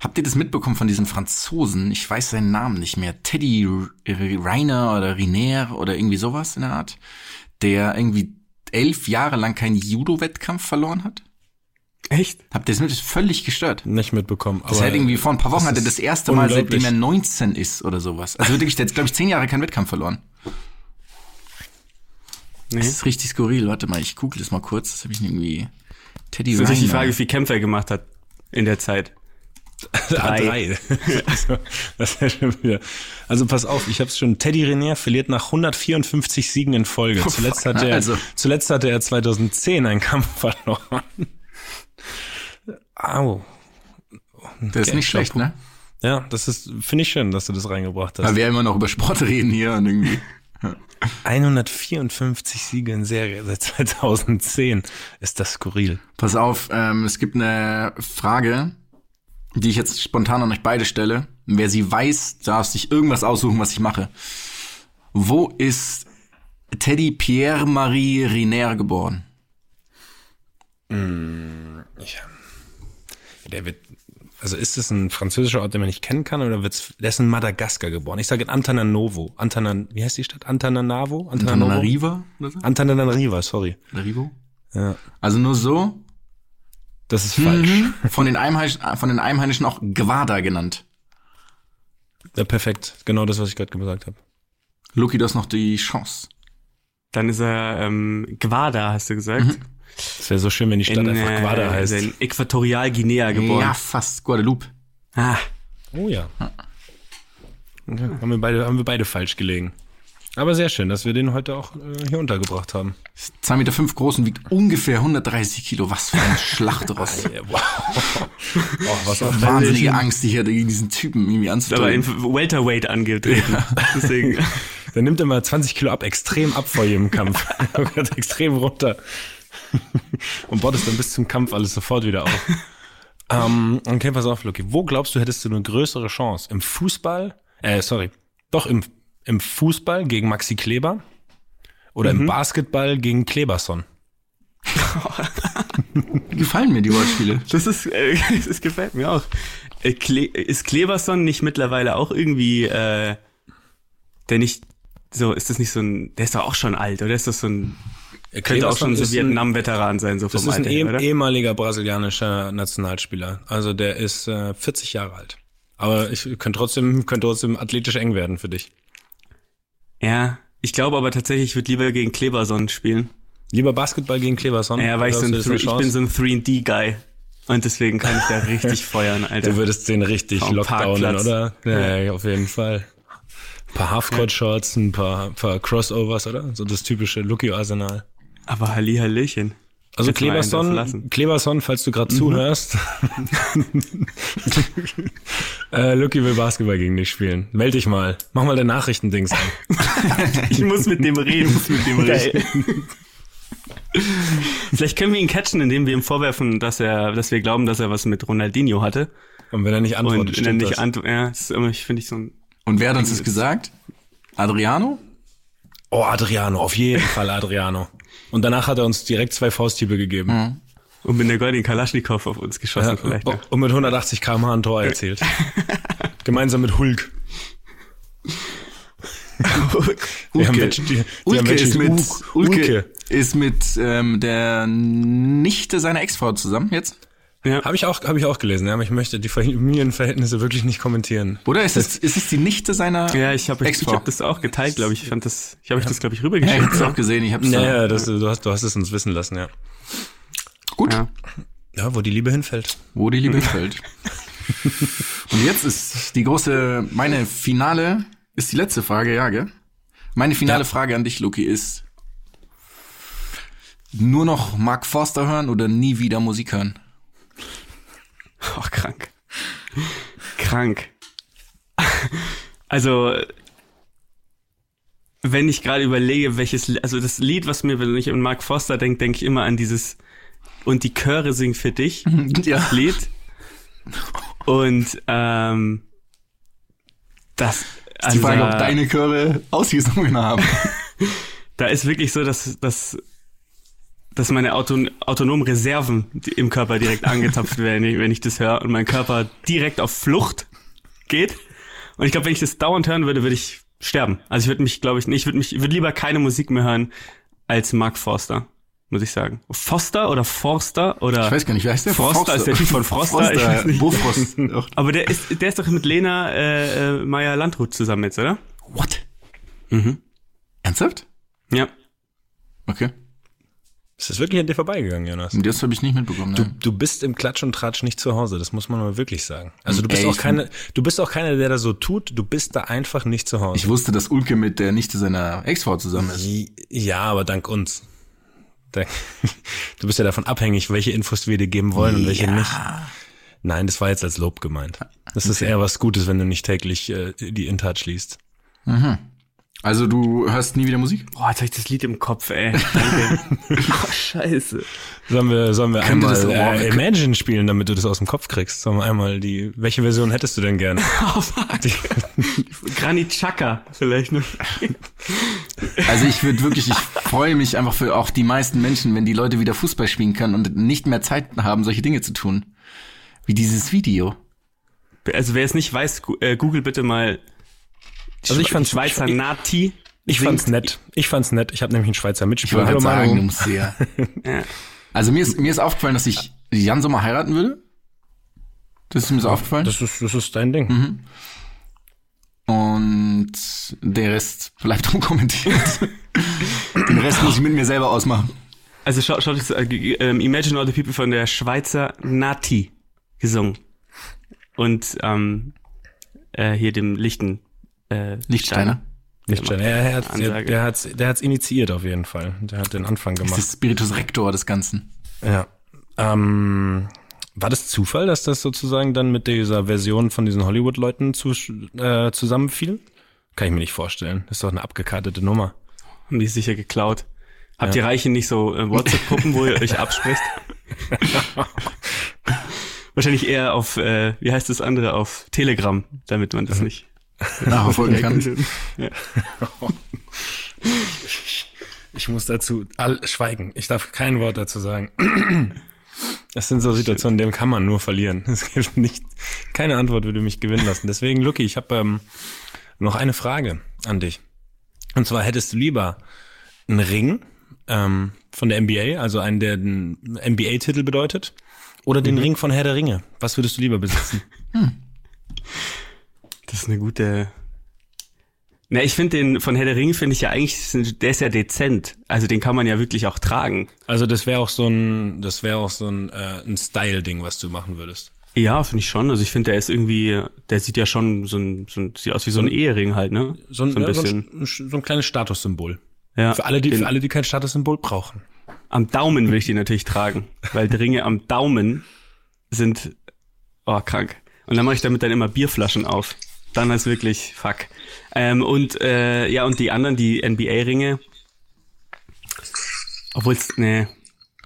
Habt ihr das mitbekommen von diesem Franzosen? Ich weiß seinen Namen nicht mehr. Teddy Reiner oder Riner oder irgendwie sowas in der Art. Der irgendwie elf Jahre lang keinen Judo-Wettkampf verloren hat. Echt? Habt ihr das mit? Völlig gestört. nicht mitbekommen. Das hat irgendwie vor ein paar Wochen das hat er ist das erste Mal, seitdem er 19 ist oder sowas. Also wirklich, der hat, glaube ich, zehn Jahre keinen Wettkampf verloren. Nee. Das ist richtig skurril. Warte mal, ich google das mal kurz. Das habe ich irgendwie. Teddy Das ist natürlich die. Frage, wie viel Kämpfe er gemacht hat in der Zeit. A3. also, ist ja schon wieder. Also pass auf, ich habe es schon. Teddy Renier verliert nach 154 Siegen in Folge. Zuletzt hatte er, Also. zuletzt hatte er 2010 einen Kampf verloren. Au. Das ist nicht schlecht, ne? Ja, das ist, finde ich schön, dass du das reingebracht hast. Weil wir immer noch über Sport reden hier und irgendwie. 154 Siege in Serie seit 2010. Ist das skurril. Pass auf, ähm, es gibt eine Frage, die ich jetzt spontan an euch beide stelle. Wer sie weiß, darf sich irgendwas aussuchen, was ich mache. Wo ist Teddy Pierre-Marie Riner geboren? Der wird, also ist es ein französischer Ort, den man nicht kennen kann, oder wird's, der ist in Madagaskar geboren. Ich sage in Antananarivo. Antanan, wie heißt die Stadt? Antananarivo? Antananariva? Antananarivo, sorry. Antananarivo? Ja, Also nur so das ist falsch. von den, Einheimischen, von den Einheimischen auch Gwada genannt. Ja, perfekt. Genau das, was ich gerade gesagt habe. Luki, du hast noch die Chance. Dann ist er ähm, Guada, hast du gesagt. Es wäre so schön, wenn die Stadt einfach äh, Quada heißt. In Äquatorialguinea geboren. Ja, fast Guadeloupe. Ah, Oh ja. Okay, haben, wir beide, haben wir beide falsch gelegen. Aber sehr schön, dass wir den heute auch äh, hier untergebracht haben. 2,5 Meter fünf groß und wiegt ungefähr 130 Kilo. Was für ein Schlachtross. Ja, wow. oh, was auch Wahnsinnige Angst, die hier gegen diesen Typen irgendwie aber in anzutreten. Welterweight angetreten. Deswegen. Der nimmt immer 20 Kilo ab, extrem ab vor jedem Kampf. Extrem runter. Und baut es dann bis zum Kampf alles sofort wieder auf. ähm, okay, pass auf, Lucky. Wo glaubst du, hättest du eine größere Chance? Im Fußball? Äh, sorry. Doch, im, im Fußball gegen Maxi Kleber? Oder im Basketball gegen Kleberson? Gefallen mir die Wortspiele. Das ist, äh, das gefällt mir auch. Äh, Kle ist Kleberson nicht mittlerweile auch irgendwie, äh, der nicht, so, ist das nicht so ein, der ist doch auch schon alt, oder ist das so ein, könnte auch schon so ist ein- Vietnam-Veteran sein, so Das vom ist ein Alter, her, oder? ehemaliger brasilianischer Nationalspieler. Also der ist äh, 40 Jahre alt. Aber ich könnte trotzdem, könnte trotzdem athletisch eng werden für dich. Ja, ich glaube aber tatsächlich, ich würde lieber gegen Kleberson spielen. Lieber Basketball gegen Kleberson? Ja, weil ich, so ein, eine ich bin so ein 3D-Guy. Und deswegen kann ich da richtig feuern, Alter. Du würdest den richtig lockdownen, Parkplatz. oder? Ja, ja, auf jeden Fall. Ein paar Halfcourt-Shorts, ein paar, paar Crossovers, oder? So das typische Lucky-Arsenal. aber Halli Hallöchen. Also Kleberson. Kleberson, falls du gerade zuhörst. äh, Lucky will Basketball gegen dich spielen. Meld dich mal. Mach mal dein Nachrichtendings an. Ich muss mit dem reden. muss mit dem reden. Vielleicht können wir ihn catchen, indem wir ihm vorwerfen, dass er, dass wir glauben, dass er was mit Ronaldinho hatte. Und wenn er nicht antwortet, Und wenn er stimmt nicht das. antwortet, ja, das ist immer, ich finde ich so ein, Und wer hat uns das gesagt? Adriano? Oh, Adriano, auf jeden Fall Adriano. Und danach hat er uns direkt zwei Fausthiebe gegeben. und mit der goldenen Kalaschnikow auf uns geschossen Ja, vielleicht. Ja. und mit 180 km/h ein Tor erzielt. Gemeinsam mit Hulk. Die- die Ulke ist mit, Ulke. Ulke ist mit ähm, der Nichte seiner Ex-Frau zusammen jetzt. Ja. Habe ich auch, habe ich auch gelesen, ja, aber ich möchte die Familienverhältnisse wirklich nicht kommentieren. Oder ist es, ist es die Nichte seiner Ja, ich habe ich, ich hab das auch geteilt, glaube ich. Ich fand das, ich habe ich das glaube ich Ja, ich rübergeschickt. hab's auch gesehen, ich hab's Ja, da. ja, das, du hast, du hast es uns wissen lassen, ja. Gut, Ja. Ja, wo die Liebe hinfällt. wo die Liebe fällt. Und jetzt ist die große, meine finale, ist die letzte Frage, ja, gell? Meine finale Ja. Frage an dich, Luki, ist nur noch Mark Forster hören oder nie wieder Musik hören? Oh, krank. krank. Also, wenn ich gerade überlege, welches, also das Lied, was mir, wenn ich an Mark Foster denke, denke ich immer an dieses und die Chöre singen für dich ja. Lied. Und ähm, das, Die Frage, also, ob deine Chöre Ausgesungen haben. da ist wirklich so, dass, dass, dass meine Auton autonomen Reserven im Körper direkt angetapft werden, wenn ich, das höre und mein Körper direkt auf Flucht geht. Und ich glaube, wenn ich das dauernd hören würde, würde ich sterben. Also ich würde mich, glaube ich, nicht, ich würde mich, ich würde lieber keine Musik mehr hören als Mark Forster, muss ich sagen. Foster oder Forster oder Ich weiß gar nicht, wer heißt der? Froster ist der Typ von Froster, ich weiß nicht. Bofrost. aber der ist, der ist doch mit Lena äh, äh, Meyer Landrut zusammen jetzt, oder? What? Mhm. Ernsthaft? Ja. Okay. Ist das wirklich an dir vorbeigegangen, Jonas? Das habe ich nicht mitbekommen. Du, nein. du bist im Klatsch und Tratsch nicht zu Hause, das muss man mal wirklich sagen. Also du bist Ey, auch keine, du bist auch keiner, der das so tut, du bist da einfach nicht zu Hause. Ich wusste, dass Ulke mit der Nichte seiner Ex-Frau zusammen ist. Ja, aber dank uns. Du bist ja davon abhängig, welche Infos wir dir geben wollen und welche nicht. Nein, das war jetzt als Lob gemeint. Das ist eher was Gutes, wenn du nicht täglich äh, die InTouch liest. Also du hörst nie wieder Musik? Boah, jetzt hab ich das Lied im Kopf, ey. Danke. oh, scheiße. Sollen wir, sollen wir einmal das- äh, Imagine spielen, damit du das aus dem Kopf kriegst? Sollen wir einmal die, welche Version hättest du denn gern? Oh, fuck. Granit Chaka vielleicht noch. Also ich würde wirklich, ich freue mich einfach für auch die meisten Menschen, wenn die Leute wieder Fußball spielen können und nicht mehr Zeit haben, solche Dinge zu tun. Wie dieses Video. Also wer es nicht weiß, äh, google bitte mal Also ich fand's- Schweizer ich- Nati. Ich singt. fand's nett. Ich fand's nett. Ich habe nämlich einen Schweizer Ich Mitspieler. Hallo, sagen. Ja. Also mir ist, mir ist aufgefallen, dass ich Jan Sommer heiraten würde. Das ist mir so aufgefallen. Das ist, das ist dein Ding. Und der Rest bleibt unkommentiert. Den Rest muss ich mit mir selber ausmachen. Also schaut schau euch äh, ge- ähm, Imagine All the People von der Schweizer Nati gesungen. Und ähm, äh, hier dem Lichten äh, Lichtsteiner. Nicht schon. Er, er hat, der, Ansage. der hat's, der hat's initiiert auf jeden Fall. Der hat den Anfang Das gemacht. ist Spiritus Rector des Ganzen. Ja. Ähm, war das Zufall, dass das sozusagen dann mit dieser Version von diesen Hollywood-Leuten zu, äh, zusammenfiel? Kann ich mir nicht vorstellen. Das ist doch eine abgekartete Nummer. Haben die sicher geklaut. Habt ihr Reiche nicht so äh, WhatsApp-Gruppen, wo ihr euch abspricht? Wahrscheinlich eher auf, äh, wie heißt das andere, auf Telegram, damit man das nicht Nachverfolgen kann. Ja. Ich muss dazu all schweigen. Ich darf kein Wort dazu sagen. Das sind so Situationen, in denen kann man nur verlieren. Es gibt nicht, keine Antwort würde mich gewinnen lassen. Deswegen, Lucky, ich habe ähm, noch eine Frage an dich. Und zwar hättest du lieber einen Ring ähm, von der NBA, also einen, der den NBA-Titel bedeutet, oder den Ring von Herr der Ringe? Was würdest du lieber besitzen? Das ist eine gute. Na, ich finde den von Herr der Ringe finde ich ja eigentlich, der ist ja dezent. Also den kann man ja wirklich auch tragen. Also das wäre auch so ein, das wäre auch so ein, äh, ein Style-Ding, was du machen würdest. Ja, finde ich schon. Also ich finde, der ist irgendwie, der sieht ja schon so ein, so ein sieht aus wie so ein Ehering halt, ne? So ein, so ein ja, bisschen. So ein, so ein kleines Statussymbol. ja. Für alle, die, Den- für alle, die kein Statussymbol brauchen. Am Daumen will ich die natürlich tragen, weil die Ringe am Daumen sind oh krank. Und dann mache ich damit dann immer Bierflaschen auf. Dann ist wirklich fuck. Ähm, und äh, ja und die anderen, die NBA-Ringe. Obwohl's nee,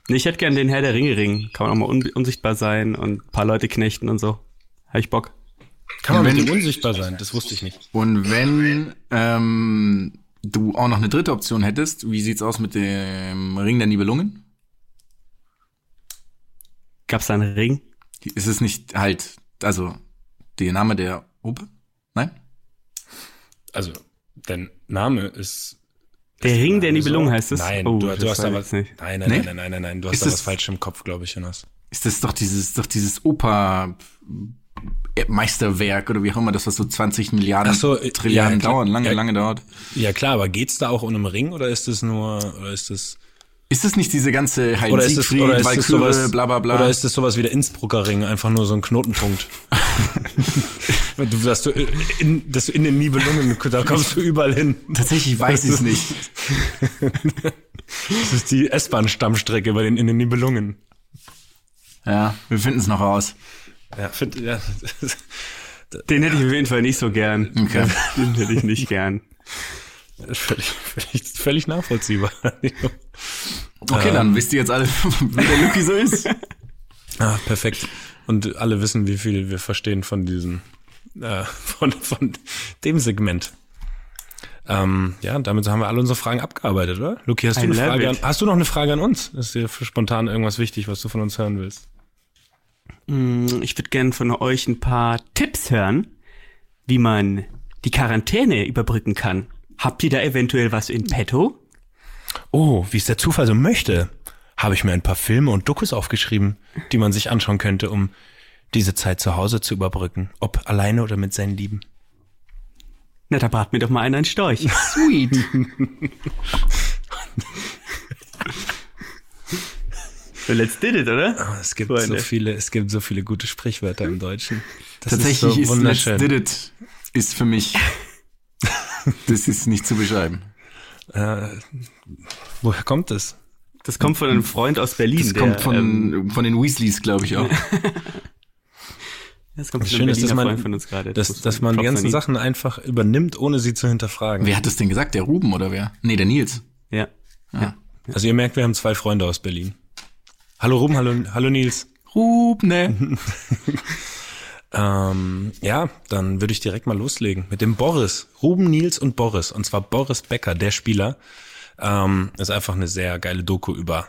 nee, ich hätte gern den Herr der Ringe Ring. Kann man auch mal un unsichtbar sein und ein paar Leute knechten und so. Hab ich Bock. Kann man Wenn- mit dem unsichtbar sein? Das wusste ich nicht. Und wenn ähm, du auch noch eine dritte Option hättest, wie sieht's aus mit dem Ring der Nibelungen? Gab's da einen Ring? Ist es nicht halt, also der Name der Oper? Nein? Also, dein Name ist Der Ring der Nibelungen So. heißt es? Nein, Oh, du, das du hast da was. nicht. Nein, nein, Nee? nein, nein, nein, nein, nein. Du hast Ist da das- was falsch im Kopf, glaube ich, Jonas. Ist das doch dieses, doch dieses Oper äh, Meisterwerk oder wie auch immer, das was so 20 Milliarden Ach so, äh, Trilliarden ja, klar. dauern, lange, Ja. lange dauert. Ja klar, aber geht's da auch um einen Ring oder ist es nur, oder ist es, Ist das nicht diese ganze Heil oder ist es, Siegfried, Walküre, sowas, bla bla bla? oder ist es sowas wie der Innsbrucker Ring, einfach nur so ein Knotenpunkt? du, dass du in, dass du in den Nibelungen, da kommst du überall hin. Tatsächlich weiß ich es nicht. Das ist die S-Bahn-Stammstrecke bei den, in den Nibelungen. Ja, wir finden es noch raus. Ja, find, ja. Den hätte ich auf jeden Fall nicht so gern. Okay. Den hätte ich nicht gern. völlig, völlig, völlig nachvollziehbar. Okay, dann wisst ihr jetzt alle, wie der Lucky so ist. Ah, perfekt. Und alle wissen, wie viel wir verstehen von diesem, äh, von, von dem Segment. Ähm, ja, damit haben wir alle unsere Fragen abgearbeitet, oder? Luki, hast du I eine Frage an, hast du noch eine Frage an uns? Ist dir für spontan irgendwas wichtig, was du von uns hören willst? Mm, Ich würde gerne von euch ein paar Tipps hören, wie man die Quarantäne überbrücken kann. Habt ihr da eventuell was in petto? Oh, wie es der Zufall so möchte, habe ich mir ein paar Filme und Dokus aufgeschrieben, die man sich anschauen könnte, um diese Zeit zu Hause zu überbrücken. Ob alleine oder mit seinen Lieben. Na, da brat mir doch mal einer einen Storch. Sweet. So, Let's did it, oder? Ah, Es gibt Freunde. so viele, es gibt so viele gute Sprichwörter im Deutschen. Das Tatsächlich ist ist, so Let's wunderschön. Did It ist für mich, das ist nicht zu beschreiben. Äh, woher kommt es? Das kommt von einem Freund aus Berlin. Das der, kommt von, ähm, von den Weasleys, glaube ich auch. das kommt Das von einem ist, dass man, Freund von uns gerade. dass, dass man die ganzen. Sachen einfach übernimmt, ohne sie zu hinterfragen. Wer hat das denn gesagt? Der Ruben oder wer? Nee, der Nils. Ja. Ja. Also ihr merkt, wir haben zwei Freunde aus Berlin. Hallo Ruben, hallo, hallo Nils. Rubne. Ähm, ja, dann würde ich direkt mal loslegen mit dem Boris. Ruben, Nils und Boris. Und zwar Boris Becker, der Spieler. Ähm, ist einfach eine sehr geile Doku über,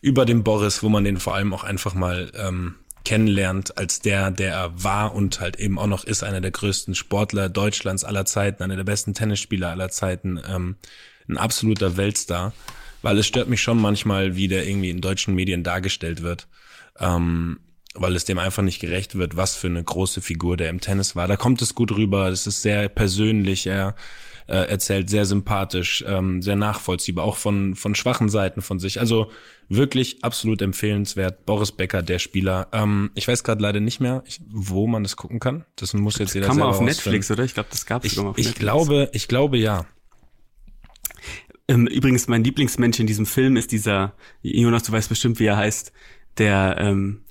über den Boris, wo man den vor allem auch einfach mal ähm, kennenlernt als der, der er war und halt eben auch noch ist, einer der größten Sportler Deutschlands aller Zeiten, einer der besten Tennisspieler aller Zeiten, ähm, ein absoluter Weltstar. Weil es stört mich schon manchmal, wie der irgendwie in deutschen Medien dargestellt wird. Ähm, weil es dem einfach nicht gerecht wird, was für eine große Figur der im Tennis war. Da kommt es gut rüber, es ist sehr persönlich, er äh, erzählt sehr sympathisch, ähm, sehr nachvollziehbar, auch von, von schwachen Seiten von sich. Also wirklich absolut empfehlenswert. Boris Becker, der Spieler. Ähm, ich weiß gerade leider nicht mehr, ich, wo man das gucken kann. Das muss jetzt jeder Kann man auf. Netflix, oder? Ich glaube, das gab es Ich, sogar mal auf ich Netflix. glaube, ich glaube ja. Ähm, übrigens, mein Lieblingsmensch in diesem Film ist dieser, Jonas, du weißt bestimmt, wie er heißt, der, ähm,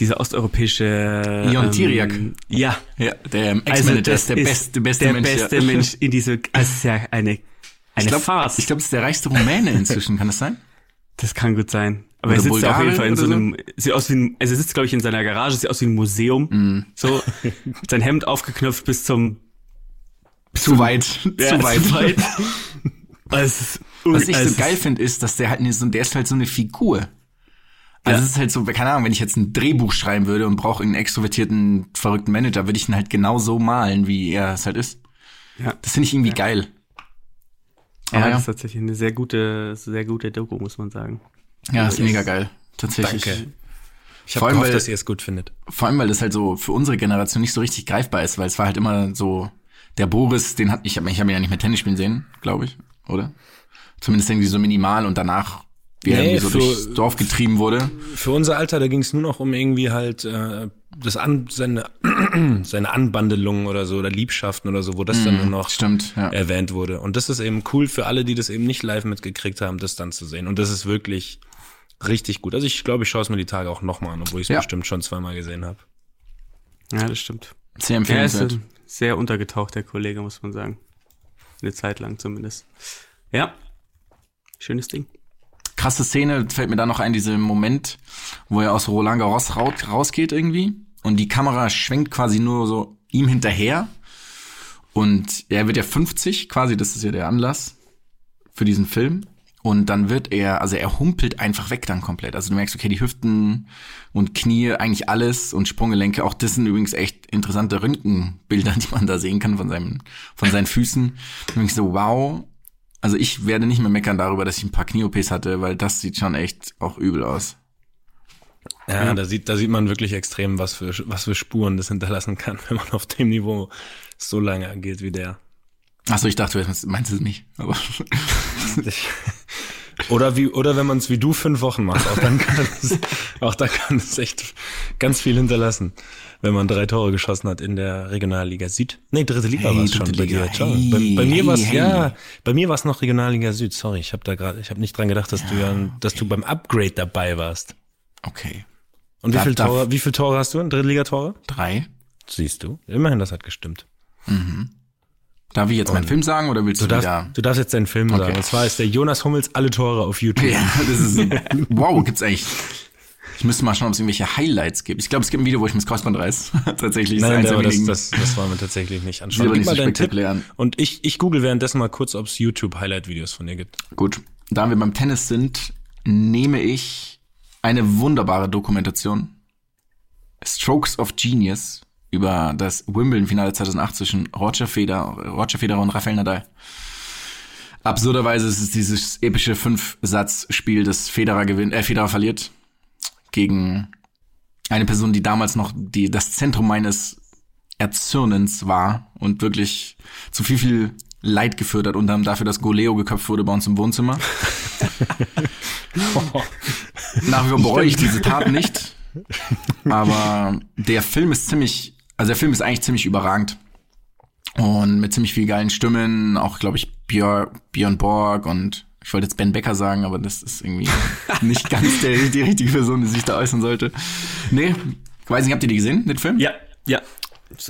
dieser osteuropäische... Ion ähm, Tiriak. Ja. Ja, der ähm, Also Ex-Manager das ist der beste, beste der Mensch. beste ja. Mensch in diese, also es ist ja eine, eine Ich glaube, Farce. ich glaub, das ist der reichste Rumäne inzwischen, kann das sein? das kann gut sein. Aber Oder er sitzt ja auf jeden Fall in so oder so? einem, sieht aus wie ein, also er sitzt, glaube ich, in seiner Garage, sieht aus wie ein Museum. Mhm. So, sein Hemd aufgeknöpft bis zum, Zu weit. Ja, zu weit. zu weit. Also, es Was ich also so es geil finde, ist, dass der halt so, der ist halt so eine Figur. Also Ja. es ist halt so, keine Ahnung, wenn ich jetzt ein Drehbuch schreiben würde und brauche einen extrovertierten, verrückten Manager, würde ich ihn halt genau so malen, wie er es halt ist. Ja. Das finde ich irgendwie geil. Ja, ja. das ist tatsächlich eine sehr gute, sehr gute Doku, muss man sagen. Ja, ist mega geil. Tatsächlich. Danke. Ich habe gehofft, weil- dass ihr es gut findet. Vor allem, weil das halt so für unsere Generation nicht so richtig greifbar ist, weil es war halt immer so, der Boris, den hat, ich habe ich hab ihn ja nicht mehr Tennis spielen sehen, glaube ich, oder? Zumindest irgendwie so minimal und danach, wie er Nee, irgendwie so für- durchs Dorf getrieben wurde. Für unser Alter, da ging es nur noch um irgendwie halt äh, das an, seine, seine Anbandelungen oder so oder Liebschaften oder so, wo das dann nur noch Stimmt, ja. erwähnt wurde. Und das ist eben cool für alle, die das eben nicht live mitgekriegt haben, das dann zu sehen. Und das ist wirklich richtig gut. Also ich glaube, ich schaue es mir die Tage auch nochmal an, obwohl ich es Ja. bestimmt schon zweimal gesehen habe. Ja, das stimmt. Sehr Er empfehlenswert. sehr untergetaucht, der Kollege, muss man sagen. Eine Zeit lang zumindest. Ja. Schönes Ding. Krasse Szene, fällt mir da noch ein, dieser Moment, wo er aus Roland Garros raus, rausgeht irgendwie und die Kamera schwenkt quasi nur so ihm hinterher und er wird ja 50 quasi, das ist ja der Anlass für diesen Film und dann wird er, also er humpelt einfach weg dann komplett. Also du merkst, okay, die Hüften und Knie, eigentlich alles und Sprunggelenke, auch das sind übrigens echt interessante Röntgenbilder, die man da sehen kann von seinem, von seinen Füßen. Und ich so, wow. Also ich werde nicht mehr meckern darüber, dass ich ein paar Knie-OPs hatte, weil das sieht schon echt auch übel aus. Ja, da sieht, da sieht man wirklich extrem, was für, was für Spuren das hinterlassen kann, wenn man auf dem Niveau so lange agiert wie der. Achso, ich dachte, du meinst es nicht. Aber Oder wie, oder wenn man es wie du fünf Wochen macht, auch dann kann es, auch da kann es echt ganz viel hinterlassen, wenn man drei Tore geschossen hat in der Regionalliga Süd. Nee, dritte Liga Hey, war es schon bei dir. Hey, bei, bei mir war es hey, ja, bei mir war es noch Regionalliga Süd. Sorry, ich habe da gerade, ich habe nicht dran gedacht, dass du ja, dass du beim Upgrade dabei warst. okay. Und wie viele Tore, wie viele Tore hast du in Drittligatore? Drei. Siehst du. Immerhin, das hat gestimmt. Darf ich jetzt meinen Film sagen oder willst du, Du darfst, wieder? du darfst jetzt deinen Film sagen. Und zwar ist der Jonas Hummels alle Tore auf YouTube. Ja, das ist wow, gibt's eigentlich. Ich müsste mal schauen, ob es irgendwelche Highlights gibt. Ich glaube, es gibt ein Video, wo ich mir das Kreuzband reiß. Tatsächlich. Nein, aber das, das, das wollen wir tatsächlich nicht anschauen. Gib nicht mal so deinen Tipp. Und ich, ich google währenddessen mal kurz, ob es YouTube-Highlight-Videos von dir gibt. Gut, da wir beim Tennis sind, nehme ich eine wunderbare Dokumentation. Strokes of Genius über das Wimbledon-Finale 2008 zwischen Roger Federer, Roger Federer und Rafael Nadal. Absurderweise ist es dieses epische Fünf-Satz-Spiel, das Federer gewinnt, äh, Federer verliert gegen eine Person, die damals noch die, das Zentrum meines Erzürnens war und wirklich zu viel, viel Leid geführt hat und dann dafür, dass Goleo geköpft wurde bei uns im Wohnzimmer. Nach wie vor bereue ich diese Tat nicht. Aber der Film ist ziemlich, also der Film ist eigentlich ziemlich überragend. Und mit ziemlich viel geilen Stimmen, auch glaube ich Björn, Björn Borg und ich wollte jetzt Ben Becker sagen, aber das ist irgendwie nicht ganz der, die richtige Person, die sich da äußern sollte. Nee, weiß nicht, habt ihr die gesehen, den Film? Ja, ja.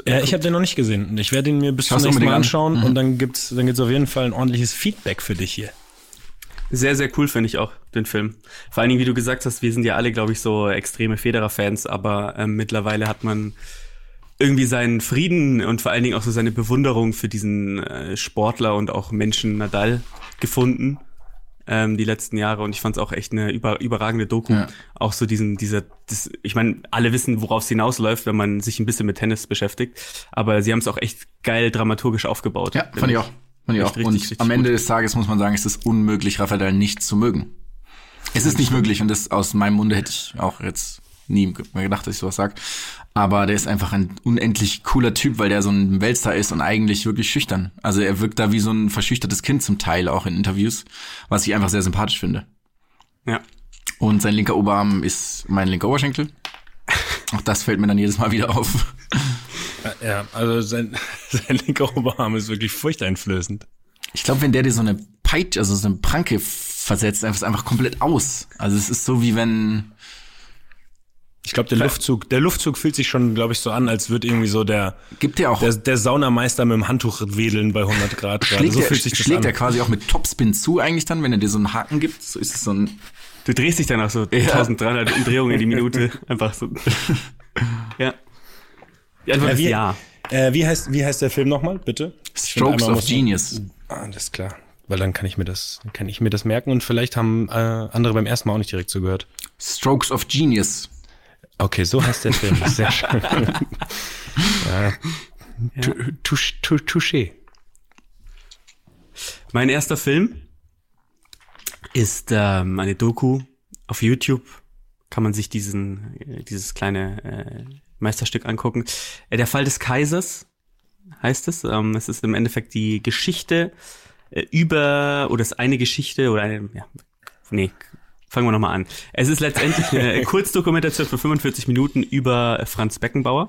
Ja, ich habe den noch nicht gesehen. Ich werde ihn mir bis zum nächsten Mal unbedingt an. anschauen und dann gibt's, dann gibt's auf jeden Fall ein ordentliches Feedback für dich hier. Sehr, sehr cool finde ich auch den Film. Vor allen Dingen, wie du gesagt hast, wir sind ja alle, glaube ich, so extreme Federer-Fans, aber ähm, mittlerweile hat man irgendwie seinen Frieden und vor allen Dingen auch so seine Bewunderung für diesen äh, Sportler und auch Menschen Nadal gefunden ähm, die letzten Jahre und ich fand es auch echt eine über, überragende Doku. Ja. Auch so diesen, dieser, das, ich meine, alle wissen, worauf es hinausläuft, wenn man sich ein bisschen mit Tennis beschäftigt, aber sie haben es auch echt geil dramaturgisch aufgebaut. Ja, fand ich auch. Fand ich auch. richtig, Und richtig am Ende gut. des Tages muss man sagen, es ist unmöglich, Rafael nicht zu mögen. Es ist nicht möglich und das aus meinem Munde hätte ich auch jetzt nie mehr gedacht, dass ich sowas sag. Aber der ist einfach ein unendlich cooler Typ, weil der so ein Weltstar ist und eigentlich wirklich schüchtern. Also er wirkt da wie so ein verschüchtertes Kind zum Teil auch in Interviews, was ich einfach sehr sympathisch finde. Ja. Und sein linker Oberarm ist mein linker Oberschenkel. Auch das fällt mir dann jedes Mal wieder auf. Ja, also sein, sein linker Oberarm ist wirklich furchteinflößend. Ich glaube, wenn der dir so eine Peitsche, also so eine Pranke versetzt, einfach ist einfach komplett aus. Also es ist so wie wenn Ich glaube, der Luftzug, der Luftzug fühlt sich schon, glaube ich, so an, als würde irgendwie so der, gibt der auch der, der Saunameister mit dem Handtuch wedeln bei 100 Grad. gerade. schlägt, so der, fühlt sich das schlägt an. er quasi auch mit Topspin zu eigentlich dann, wenn er dir so einen Haken gibt. So ist es so ein Du drehst dich dann auch so Ja. 1300 Umdrehungen die Minute. Einfach so. Ja. Die Antwort Äh, ist wie, ja. Äh, wie heißt, wie heißt der Film nochmal, bitte? Strokes of muss man- Genius. Ah, alles klar. Weil dann kann ich mir das, kann ich mir das merken und vielleicht haben äh, andere beim ersten Mal auch nicht direkt zugehört. Strokes of Genius. Okay, so heißt der Film. Sehr schön. ja. Tu- Touché. Mein erster Film ist ähm, eine Doku auf YouTube. Kann man sich diesen äh, dieses kleine äh, Meisterstück angucken. Äh, der Fall des Kaisers heißt es. Ähm, es ist im Endeffekt die Geschichte äh, über oder ist eine Geschichte oder eine ja, nee fangen wir nochmal an. Es ist letztendlich eine Kurzdokumentation von 45 Minuten über Franz Beckenbauer.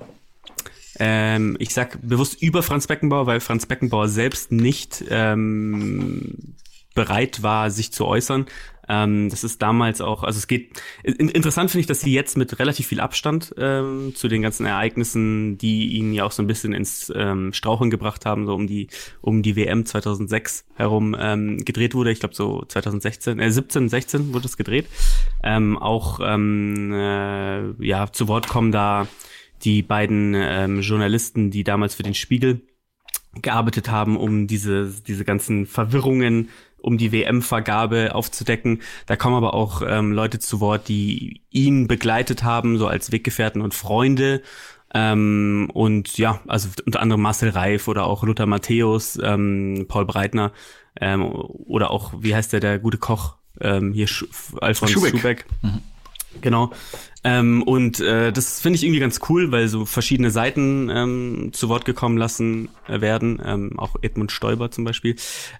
Ähm, ich sag bewusst über Franz Beckenbauer, weil Franz Beckenbauer selbst nicht ähm, bereit war, sich zu äußern. Ähm, das ist damals auch, also es geht, in, interessant finde ich, dass sie jetzt mit relativ viel Abstand ähm, zu den ganzen Ereignissen, die ihn ja auch so ein bisschen ins ähm, Straucheln gebracht haben, so um die, um die WM 2006 herum ähm, gedreht wurde. Ich glaube so 2016, äh, 17, 16 wurde es gedreht. Ähm, auch ähm, äh, ja zu Wort kommen da die beiden ähm, Journalisten, die damals für den Spiegel gearbeitet haben, um diese, diese ganzen Verwirrungen um die WM-Vergabe aufzudecken. Da kommen aber auch ähm, Leute zu Wort, die ihn begleitet haben, so als Weggefährten und Freunde. Ähm, und ja, also unter anderem Marcel Reif oder auch Lothar Matthäus, ähm, Paul Breitner ähm, oder auch, wie heißt der, der gute Koch, ähm, hier Sch Alfons Schubeck. Schubeck. Genau. Ähm, und äh, das finde ich irgendwie ganz cool, weil so verschiedene Seiten ähm, zu Wort gekommen lassen äh, werden, ähm, auch Edmund Stoiber zum Beispiel.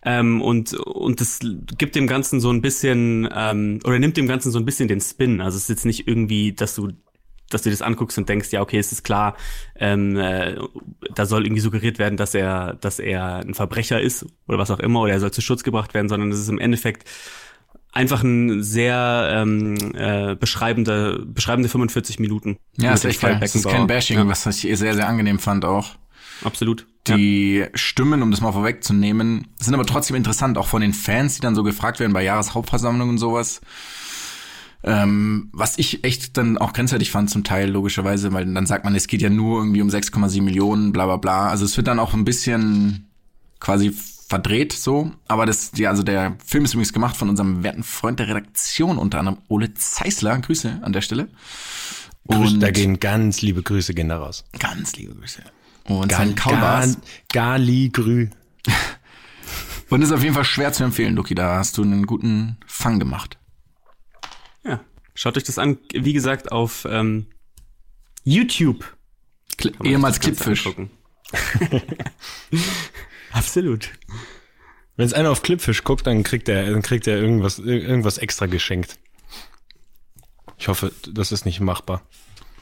Ähm, und und das gibt dem Ganzen so ein bisschen ähm, oder nimmt dem Ganzen so ein bisschen den Spin. Also es ist jetzt nicht irgendwie, dass du dass du das anguckst und denkst, ja, okay, es ist klar, ähm, äh, da soll irgendwie suggeriert werden, dass er, dass er ein Verbrecher ist oder was auch immer, oder er soll zu Schutz gebracht werden, sondern es ist im Endeffekt einfach ein sehr ähm, äh, beschreibende, beschreibende 45 Minuten. Ja, ist echt geil. Das ist kein. Bashing, Ja, was ich sehr, sehr angenehm fand auch. absolut. ja. Die Stimmen, um das mal vorwegzunehmen, sind aber trotzdem interessant, auch von den Fans, die dann so gefragt werden bei Jahreshauptversammlungen und sowas. Ähm, was ich echt dann auch grenzwertig fand zum Teil, logischerweise, weil dann sagt man, es geht ja nur irgendwie um 6,7 Millionen, bla bla bla. Also es wird dann auch ein bisschen quasi verdreht so. Aber das, ja, also der Film ist übrigens gemacht von unserem werten Freund der Redaktion, unter anderem Ole Zeisler. Grüße an der Stelle. Grüße, da gehen ganz liebe Grüße gehen da raus. ganz liebe Grüße. Und Gal, sein Kaulbars. Gali Grü. Und ist auf jeden Fall schwer zu empfehlen, Luki. Da hast du einen guten Fang gemacht. Ja, schaut euch das an. Wie gesagt, auf ähm, YouTube. Kli ehemals Clipfish. Absolut. Wenn es einer auf Clipfish guckt, dann kriegt er, dann kriegt er irgendwas, irgendwas extra geschenkt. Ich hoffe, das ist nicht machbar.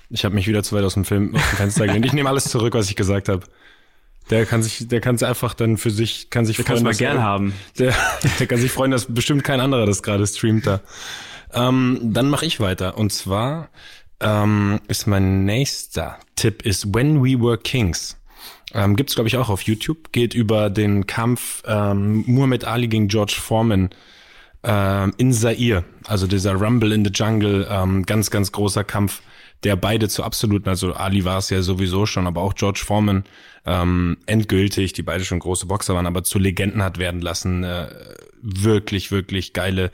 Ich habe mich wieder zu weit aus dem Film aus dem Fenster gelehnt. Ich nehme alles zurück, was ich gesagt habe. Der kann sich, der kann es einfach dann für sich, kann sich es freuen, mal dass gern er- haben. Der, der kann sich freuen, dass bestimmt kein anderer das gerade streamt da. Ähm, dann mache ich weiter. Und zwar ähm, ist mein nächster Tipp ist When We Were Kings. Ähm, gibt's glaube ich auch auf YouTube. Geht über den Kampf ähm, Muhammad Ali gegen George Foreman ähm, in Zaire. Also dieser Rumble in the Jungle, ähm, ganz, ganz großer Kampf, der beide zu absoluten, also Ali war es ja sowieso schon, aber auch George Foreman ähm, endgültig, die beide schon große Boxer waren, aber zu Legenden hat werden lassen. Äh, wirklich, wirklich geile,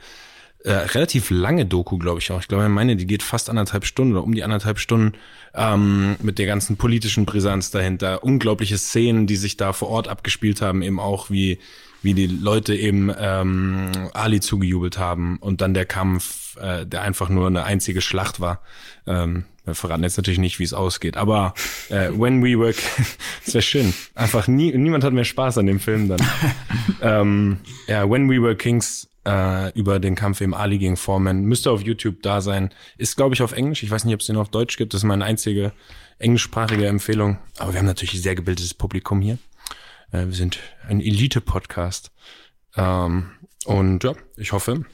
äh, relativ lange Doku, glaube ich auch. Ich glaube, ich meine, die geht fast anderthalb Stunden oder um die anderthalb Stunden ähm, mit der ganzen politischen Brisanz dahinter. Unglaubliche Szenen, die sich da vor Ort abgespielt haben, eben auch wie wie die Leute eben ähm, Ali zugejubelt haben und dann der Kampf, äh, der einfach nur eine einzige Schlacht war. Ähm, wir verraten jetzt natürlich nicht, wie es ausgeht, aber äh, When We Were, das wäre schön. Einfach nie, niemand hat mehr Spaß an dem Film dann. ähm, ja, When We Were Kings äh, über den Kampf im Ali gegen Foreman müsste auf YouTube da sein. Ist glaube ich auf Englisch. Ich weiß nicht, ob es den auf Deutsch gibt. Das ist meine einzige englischsprachige Empfehlung. Aber wir haben natürlich ein sehr gebildetes Publikum hier. Äh, wir sind ein Elite-Podcast. Ähm, und ja, ich hoffe,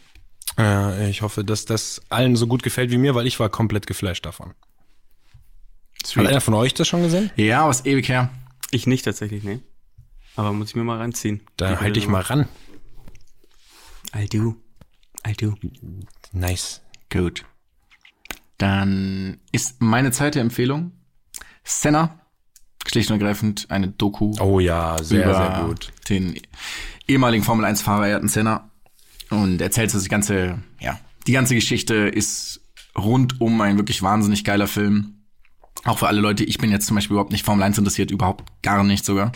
äh, ich hoffe, dass das allen so gut gefällt wie mir, weil ich war komplett geflasht davon. Hat einer von euch das schon gesehen? Ja, was ewig her. Ich nicht tatsächlich, nee. Aber muss ich mir mal reinziehen. Da halte ich Bilder mal ran. I do. I do. Nice. Gut. Dann ist meine zweite Empfehlung Senna. Schlicht und ergreifend eine Doku Oh ja, sehr, über sehr gut. den ehemaligen Formel 1 Fahrer Ayrton Senna und erzählt so die ganze, ja, die ganze Geschichte ist rund um ein wirklich wahnsinnig geiler Film. Auch für alle Leute, ich bin jetzt zum Beispiel überhaupt nicht Formel 1 interessiert, überhaupt gar nicht sogar.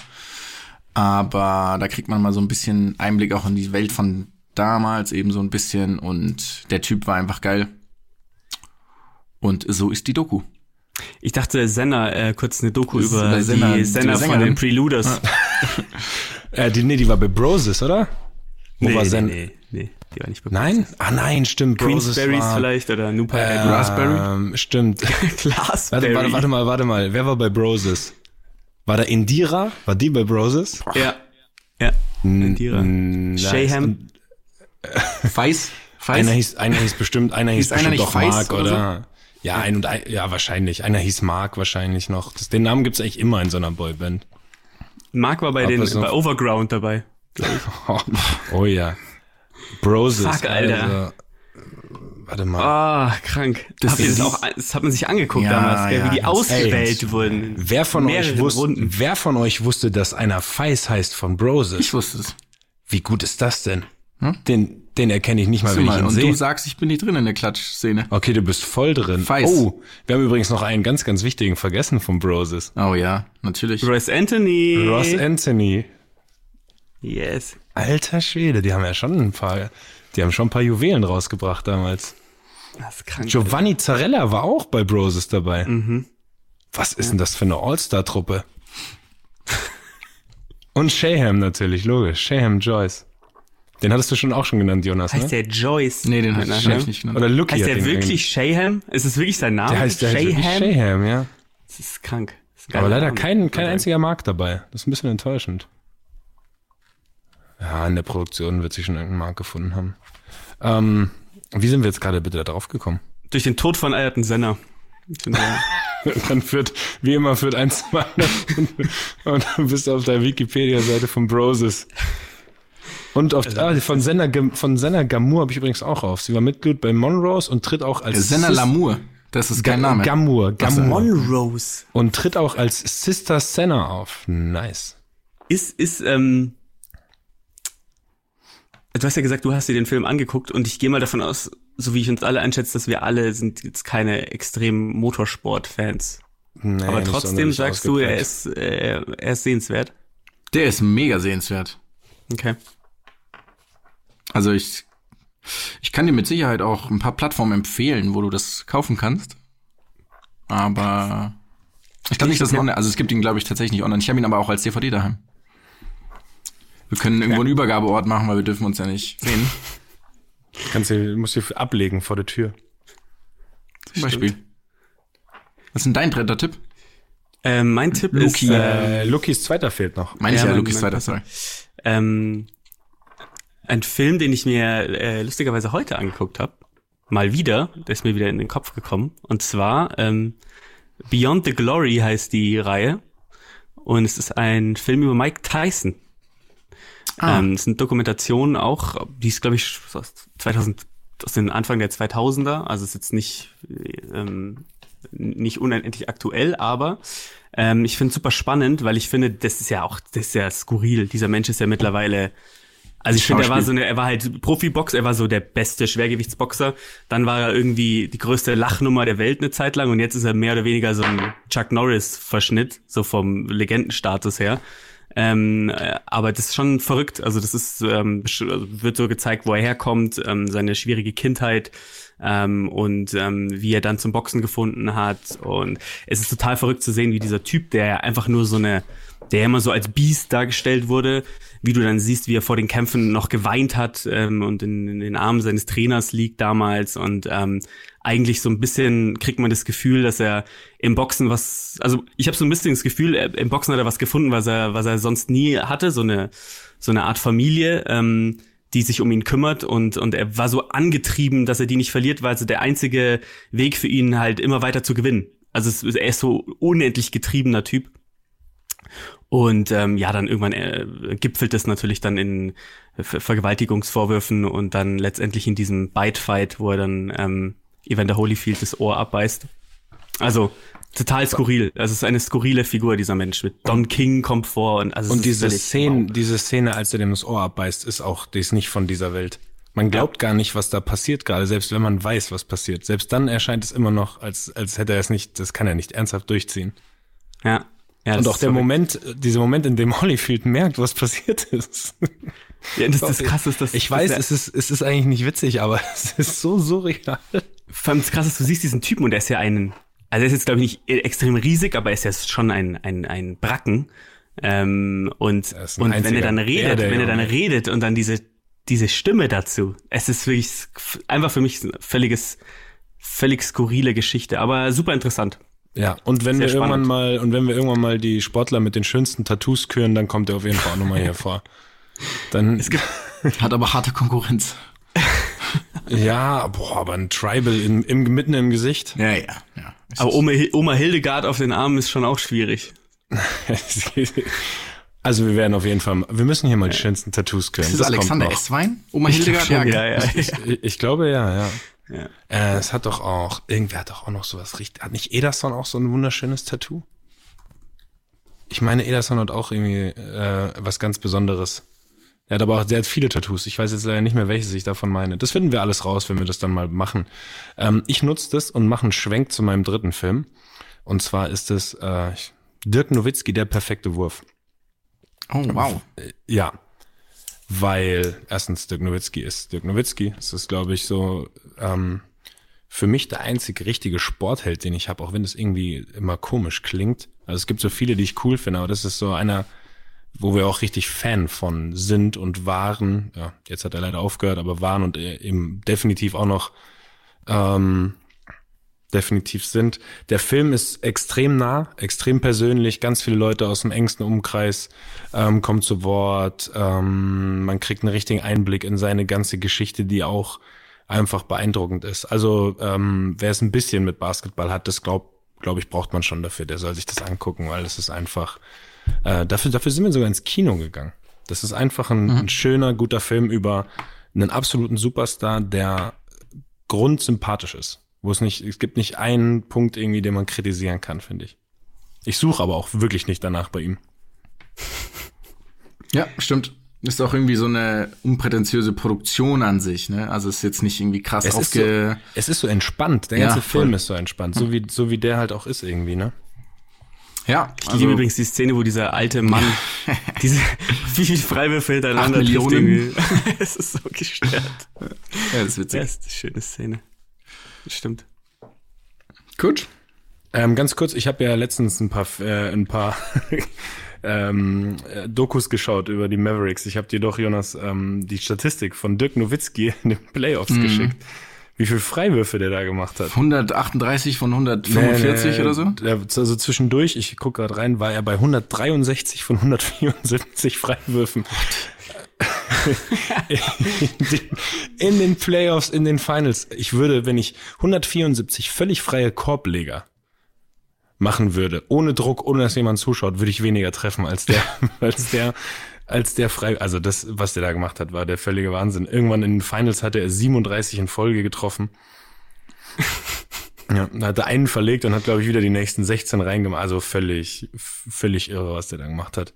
Aber da kriegt man mal so ein bisschen Einblick auch in die Welt von damals eben so ein bisschen und der Typ war einfach geil. Und so ist die Doku. Ich dachte, Senna, äh, kurz eine Doku Das über Senna, die die Senna von Sängerin. den Preluders. Äh, die, nee, die war bei Broses, oder? Wo Nee, war nee, Zen? nee, nee, die war nicht bei Nein? Ah nein, stimmt. Queensberries war, vielleicht oder Nupa äh, Raspberry? Stimmt. Glasberry. Warte, warte, warte mal, warte mal. Wer war bei Broses? War da Indira? War die bei Broses? Ja. Ja. Indira. Shayham. Feis? Feis? Einer hieß, einer hieß bestimmt, einer hieß Hieß einer bestimmt auch Feist Mark, oder oder? Ja, ein und ein, ja, wahrscheinlich. Einer hieß Mark wahrscheinlich noch. Das, den Namen gibt's eigentlich immer in so einer Boyband. Mark war bei Aber den so- bei Overground dabei. Oh, oh ja. Broses. Fuck, Alter. Also, warte mal. Ah, krank. Das Habt ist- auch, das hat man sich angeguckt Ja, damals, gell, ja, wie die ausgewählt ey, wurden. Wer von euch wusste, Runden. wer von euch wusste, dass einer Feis heißt von Broses? Ich wusste es. Wie gut ist das denn? Hm? Den, Den erkenne ich nicht mal, wenn ich mal, ihn und sehe. du sagst, ich bin nicht drin in der Klatsch-Szene. Okay, du bist voll drin. Weiß. Oh, wir haben übrigens noch einen ganz, ganz wichtigen vergessen vom Broses. Oh ja, natürlich. Royce Anthony. Ross Anthony. Yes. Alter Schwede, die haben ja schon ein paar, die haben schon ein paar Juwelen rausgebracht damals. Das ist krank. Giovanni Zarella war auch bei Broses dabei. Mhm. Was ist denn das für eine All-Star-Truppe? Und Shaham natürlich, logisch. Shaham Joyce. Den hattest du schon auch schon genannt, Jonas, Heißt ne? der Joyce? Nee, den Mit hab ich nicht genannt. Oder Lucky Heißt der wirklich Shayham? Ist es wirklich sein Name? Der heißt, der Shayham? Shaham, ja. Das ist krank. Das ist Aber leider Name. kein, kein einziger Markt dabei. Das ist ein bisschen enttäuschend. Ja, in der Produktion wird sich schon irgendein Markt gefunden haben. Ähm, wie sind wir jetzt gerade bitte da drauf gekommen? Durch den Tod von Ayrton Senna. Dann führt, wie immer, führt eins zum anderen. Und dann bist du auf der Wikipedia-Seite von Broses. Und auf, ah, von Senna, von Senna Gamur habe ich übrigens auch auf. Sie war Mitglied bei Monrose und tritt auch als Senna Lamour. Das ist kein Name. Gamur, Gamur. Monrose. Und tritt auch als Sister Senna auf. Nice. Ist, ist, ähm, du hast ja gesagt, du hast dir den Film angeguckt und ich gehe mal davon aus, so wie ich uns alle einschätze, dass wir alle sind jetzt keine extremen Motorsport-Fans. Nee, Aber trotzdem sagst du, er ist, äh, er ist sehenswert. Der ist mega sehenswert. Okay. Also ich, ich kann dir mit Sicherheit auch ein paar Plattformen empfehlen, wo du das kaufen kannst. Aber ich glaube nicht, dass es online, also es gibt ihn, glaube ich, tatsächlich nicht online. Ich habe ihn aber auch als DVD daheim. Wir können irgendwo einen Übergabeort machen, weil wir dürfen uns ja nicht sehen. Kannst du, musst du ablegen vor der Tür. Zum Beispiel. Was ist denn dein dritter Tipp? Ähm, mein Tipp Luki. ist, äh, Äh, Lukis zweiter fehlt noch. Meine ich Ja, ja, mein- Lukis mein zweiter, sorry. ähm, ein Film, den ich mir äh, lustigerweise heute angeguckt habe. Mal wieder, der ist mir wieder in den Kopf gekommen. Und zwar ähm, Beyond the Glory heißt die Reihe. Und es ist ein Film über Mike Tyson. Ah. Ähm, es ist eine Dokumentation auch, die ist, glaube ich, aus 2000, aus den Anfang der 2000er. Also ist jetzt nicht, ähm, nicht unendlich aktuell, aber ähm, ich finde es super spannend, weil ich finde, das ist ja auch, das ist ja skurril. Dieser Mensch ist ja mittlerweile also ich finde, er war so eine, er war halt Profiboxer, er war so der beste Schwergewichtsboxer. Dann war er irgendwie die größte Lachnummer der Welt eine Zeit lang und jetzt ist er mehr oder weniger so ein Chuck Norris-Verschnitt, so vom Legendenstatus her. Ähm, äh, aber das ist schon verrückt. Also das ist ähm, also wird so gezeigt, wo er herkommt, ähm, seine schwierige Kindheit ähm, und ähm, wie er dann zum Boxen gefunden hat. Und es ist total verrückt zu sehen, wie dieser Typ, der einfach nur so eine, der immer so als Biest dargestellt wurde, wie du dann siehst, wie er vor den Kämpfen noch geweint hat ähm, und in, in den Armen seines Trainers liegt damals und ähm, eigentlich so ein bisschen kriegt man das Gefühl, dass er im Boxen was, also ich habe so ein bisschen das Gefühl, er, im Boxen hat er was gefunden, was er, was er sonst nie hatte, so eine so eine Art Familie, ähm, die sich um ihn kümmert und und er war so angetrieben, dass er die nicht verliert, weil so der einzige Weg für ihn halt immer weiter zu gewinnen. Also es, er ist so unendlich getriebener Typ. Und ähm, ja, dann irgendwann äh, gipfelt es natürlich dann in Ver Vergewaltigungsvorwürfen und dann letztendlich in diesem Bite-Fight, wo er dann ähm, Evander Holyfield das Ohr abbeißt. Also total skurril. Also es ist eine skurrile Figur, dieser Mensch. Mit Don King kommt vor und also Und diese Szene, diese Szene, als er dem das Ohr abbeißt, ist auch, die ist nicht von dieser Welt. Man glaubt gar nicht, was da passiert gerade, selbst wenn man weiß, was passiert. Selbst dann erscheint es immer noch, als, als hätte er es nicht, das kann er nicht ernsthaft durchziehen. Ja. Ja das Und auch der. Moment, dieser Moment, in dem Holyfield merkt, was passiert ist. Ja, das, das krass ist, dass Ich weiß, dass es ist, es ist eigentlich nicht witzig, aber es ist so surreal. vor allem das krass ist, du siehst diesen Typen und der ist ja ein, also er ist jetzt glaube ich nicht extrem riesig, aber er ist ja schon ein, ein, ein Bracken. Ähm, und Er und wenn er dann redet, der wenn er dann redet und dann diese, diese Stimme dazu, es ist wirklich einfach für mich ein völliges, völlig skurrile Geschichte, aber super interessant. Ja, und wenn Sehr wir irgendwann spannend. mal, und wenn wir irgendwann mal die Sportler mit den schönsten Tattoos küren, dann kommt er auf jeden Fall auch nochmal hier vor. Dann, Hat aber harte Konkurrenz. ja, boah, aber ein Tribal in, im, mitten im Gesicht. Ja, ja, ja. Es Aber Oma, Oma Hildegard auf den Armen ist schon auch schwierig. Also wir werden auf jeden Fall, wir müssen hier mal die schönsten Tattoos küren. ist das Alexander kommt noch. S-Wein? Oma Hildegard? Ja, ja, ja. Ich, ich glaube ja, ja. Ja. Äh, es hat doch auch, irgendwer hat doch auch noch sowas richtig. Hat nicht Ederson auch so ein wunderschönes Tattoo? Ich meine, Ederson hat auch irgendwie äh, was ganz Besonderes. Er hat aber auch sehr viele Tattoos. Ich weiß jetzt leider nicht mehr, welches ich davon meine. Das finden wir alles raus, wenn wir das dann mal machen. Ähm, ich nutze das und mache einen Schwenk zu meinem dritten Film. Und zwar ist es äh, Dirk Nowitzki, der perfekte Wurf. Oh, wow. Ja. Weil erstens Dirk Nowitzki ist Dirk Nowitzki. Es ist, glaube ich, so ähm, für mich der einzige richtige Sportheld, den ich habe, auch wenn das irgendwie immer komisch klingt. Also es gibt so viele, die ich cool finde, aber das ist so einer, wo wir auch richtig Fan von sind und waren. Ja, jetzt hat er leider aufgehört, aber waren und eben definitiv auch noch ähm, definitiv sind. Der Film ist extrem nah, extrem persönlich. Ganz viele Leute aus dem engsten Umkreis ähm, kommen zu Wort. Ähm, man kriegt einen richtigen Einblick in seine ganze Geschichte, die auch einfach beeindruckend ist. Also ähm, wer es ein bisschen mit Basketball hat, das glaube glaub ich braucht man schon dafür. Der soll sich das angucken, weil es ist einfach. Äh, dafür dafür sind wir sogar ins Kino gegangen. Das ist einfach ein, mhm. ein schöner, guter Film über einen absoluten Superstar, der grundsympathisch ist. Wo es nicht, es gibt nicht einen Punkt irgendwie, den man kritisieren kann, finde ich. Ich suche aber auch wirklich nicht danach bei ihm. Ja, stimmt. Ist auch irgendwie so eine unprätentiöse Produktion an sich, ne? Also ist jetzt nicht irgendwie krass es aufge... Ist so, es ist so entspannt. Der ganze ja, Film ist so entspannt. So wie, so wie der halt auch ist irgendwie, ne? Ja. Ich also, liebe übrigens die Szene, wo dieser alte Mann diese wie viele Freiwürfe hintereinander Millionen. es ist so gestört. Ja, das ist witzig. Das ist eine schöne Szene. Das stimmt. Gut. Ähm, ganz kurz, ich habe ja letztens ein paar, äh, ein paar ähm, äh, Dokus geschaut über die Mavericks. Ich habe dir doch, Jonas, ähm, die Statistik von Dirk Nowitzki in den Playoffs mhm. geschickt. Wie viel Freiwürfe der da gemacht hat. 138 von 145 nee, nee, oder so? Also zwischendurch, ich gucke gerade rein, war er bei 163 von 174 Freiwürfen. in den Playoffs, in den Finals. Ich würde, wenn ich 174 völlig freie Korbleger machen würde, ohne Druck, ohne dass jemand zuschaut, würde ich weniger treffen als der, als der, als der frei, also das, was der da gemacht hat, war der völlige Wahnsinn. Irgendwann in den Finals hatte er 37 in Folge getroffen. Ja, dann hat er einen verlegt und hat, glaube ich, wieder die nächsten 16 reingemacht. Also völlig, völlig irre, was der da gemacht hat.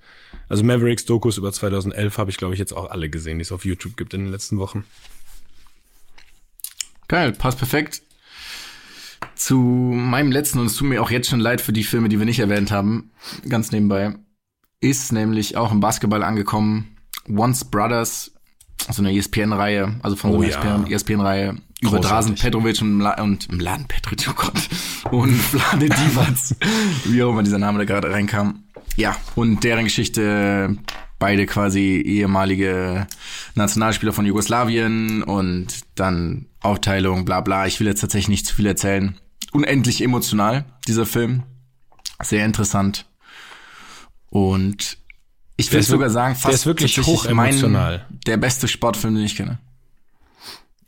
Also Mavericks Dokus über 2011 habe ich, glaube ich, jetzt auch alle gesehen, die es auf YouTube gibt in den letzten Wochen. Geil, passt perfekt zu meinem letzten, und es tut mir auch jetzt schon leid für die Filme, die wir nicht erwähnt haben, ganz nebenbei, ist nämlich auch im Basketball angekommen. Once Brothers, so eine ESPN-Reihe, also von oh, so einer ja. ESPN-Reihe über Drasen Petrovic und, Mla und Mladen Petrovic, oh Gott, und Vlade Divac, wie auch immer dieser Name da gerade reinkam. Ja, und deren Geschichte, beide quasi ehemalige Nationalspieler von Jugoslawien und dann Aufteilung, bla bla. Ich will jetzt tatsächlich nicht zu viel erzählen. Unendlich emotional, dieser Film. Sehr interessant. Und ich würde sogar sagen, fast der ist wirklich hoch emotional. Mein, der beste Sportfilm, den ich kenne.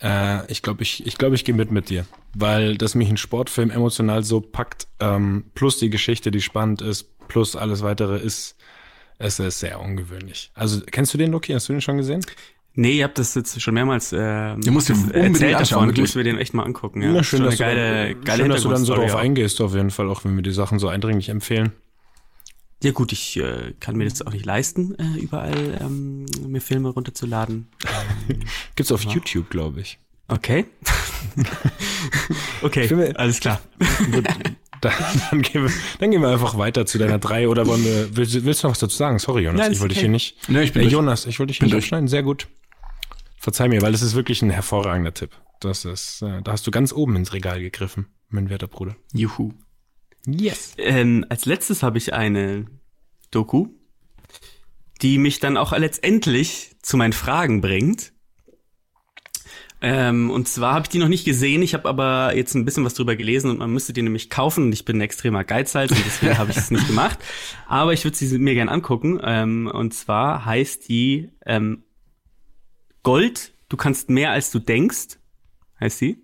Äh, ich glaube, ich, ich, glaube, ich gehe mit mit dir, weil dass mich ein Sportfilm emotional so packt, ähm, plus die Geschichte, die spannend ist, plus alles weitere ist, es ist sehr ungewöhnlich. Also kennst du den, Loki? Hast du den schon gesehen? Nee, ihr habt das jetzt schon mehrmals äh, du musst dir erzählt davon. Ich muss mir den echt mal angucken. Ja, ja schön, dass, geile, du, geile schön dass du dann so drauf eingehst, auf jeden Fall, auch wenn wir die Sachen so eindringlich empfehlen. Ja gut, ich äh, kann mir das auch nicht leisten, äh, überall ähm, mir Filme runterzuladen. Gibt's auf ja. YouTube, glaube ich. Okay. okay, Filme, alles klar. Dann, dann, gehen wir, dann gehen wir einfach weiter zu deiner drei oder wollen wir, willst, willst du noch was dazu sagen? Sorry, Jonas, Nein, ich wollte okay. dich hier nicht. Nee, ich bin äh, Jonas, ich wollte dich hier nicht aufschneiden. Sehr gut. Verzeih mir, weil es ist wirklich ein hervorragender Tipp. Das ist, äh, da hast du ganz oben ins Regal gegriffen, mein werter Bruder. Juhu. Yes. Ähm, als letztes habe ich eine Doku, die mich dann auch letztendlich zu meinen Fragen bringt. Ähm, und zwar habe ich die noch nicht gesehen, ich habe aber jetzt ein bisschen was drüber gelesen und man müsste die nämlich kaufen und ich bin ein extremer Geizhals und deswegen habe ich es nicht gemacht. Aber ich würde sie mir gern angucken. Ähm, und zwar heißt die ähm, Gold, du kannst mehr als du denkst, heißt sie.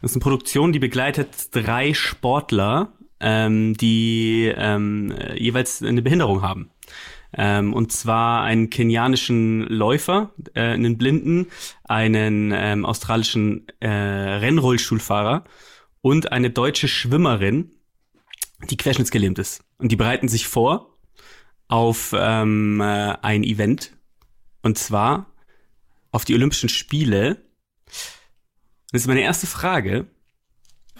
Das ist eine Produktion, die begleitet drei Sportler, ähm, die ähm, jeweils eine Behinderung haben. Ähm, und zwar einen kenianischen Läufer, äh, einen Blinden, einen ähm, australischen äh, Rennrollstuhlfahrer und eine deutsche Schwimmerin, die querschnittsgelähmt ist. Und die bereiten sich vor auf ähm, äh, ein Event Und zwar auf die Olympischen Spiele. Das ist meine erste Frage.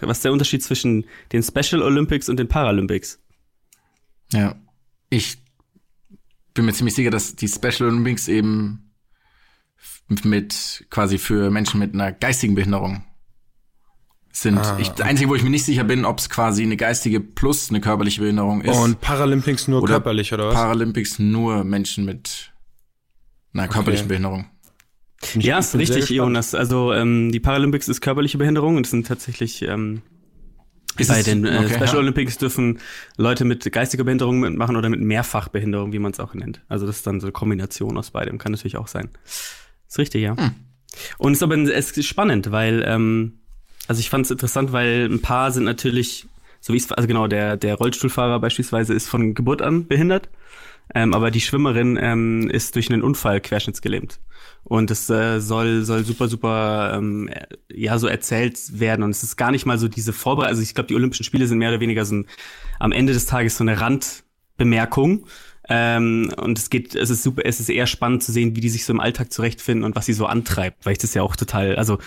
Was ist der Unterschied zwischen den Special Olympics und den Paralympics? Ja. Ich bin mir ziemlich sicher, dass die Special Olympics eben mit quasi für Menschen mit einer geistigen Behinderung sind. Ah, ich, das Einzige, wo ich mir nicht sicher bin, ob es quasi eine geistige plus eine körperliche Behinderung ist. Und Paralympics nur Oder körperlich, oder was? Paralympics nur Menschen mit einer körperlichen Behinderung. Ich- ja, ist richtig. Jonas. Also ähm, die Paralympics ist körperliche Behinderung und es sind tatsächlich ähm, Ist bei den äh, okay, Special ja. Olympics dürfen Leute mit geistiger Behinderung mitmachen oder mit Mehrfachbehinderung, wie man es auch nennt. Also das ist dann so eine Kombination aus beidem, kann natürlich auch sein. Ist richtig, ja. Hm. Und es ist aber es ist spannend, weil ähm, also ich fand es interessant, weil ein paar sind natürlich, so wie es also genau der der Rollstuhlfahrer beispielsweise ist von Geburt an behindert, ähm, aber die Schwimmerin ähm, ist durch einen Unfall querschnittsgelähmt. Und es äh, soll, soll super, super, ähm, äh, ja, so erzählt werden. Und es ist gar nicht mal so diese Vorbereitung. Also ich glaube, die Olympischen Spiele sind mehr oder weniger so ein, am Ende des Tages so eine Randbemerkung. Ähm, und es geht, es ist super, es ist eher spannend zu sehen, wie die sich so im Alltag zurechtfinden und was sie so antreibt, weil ich das ja auch total, also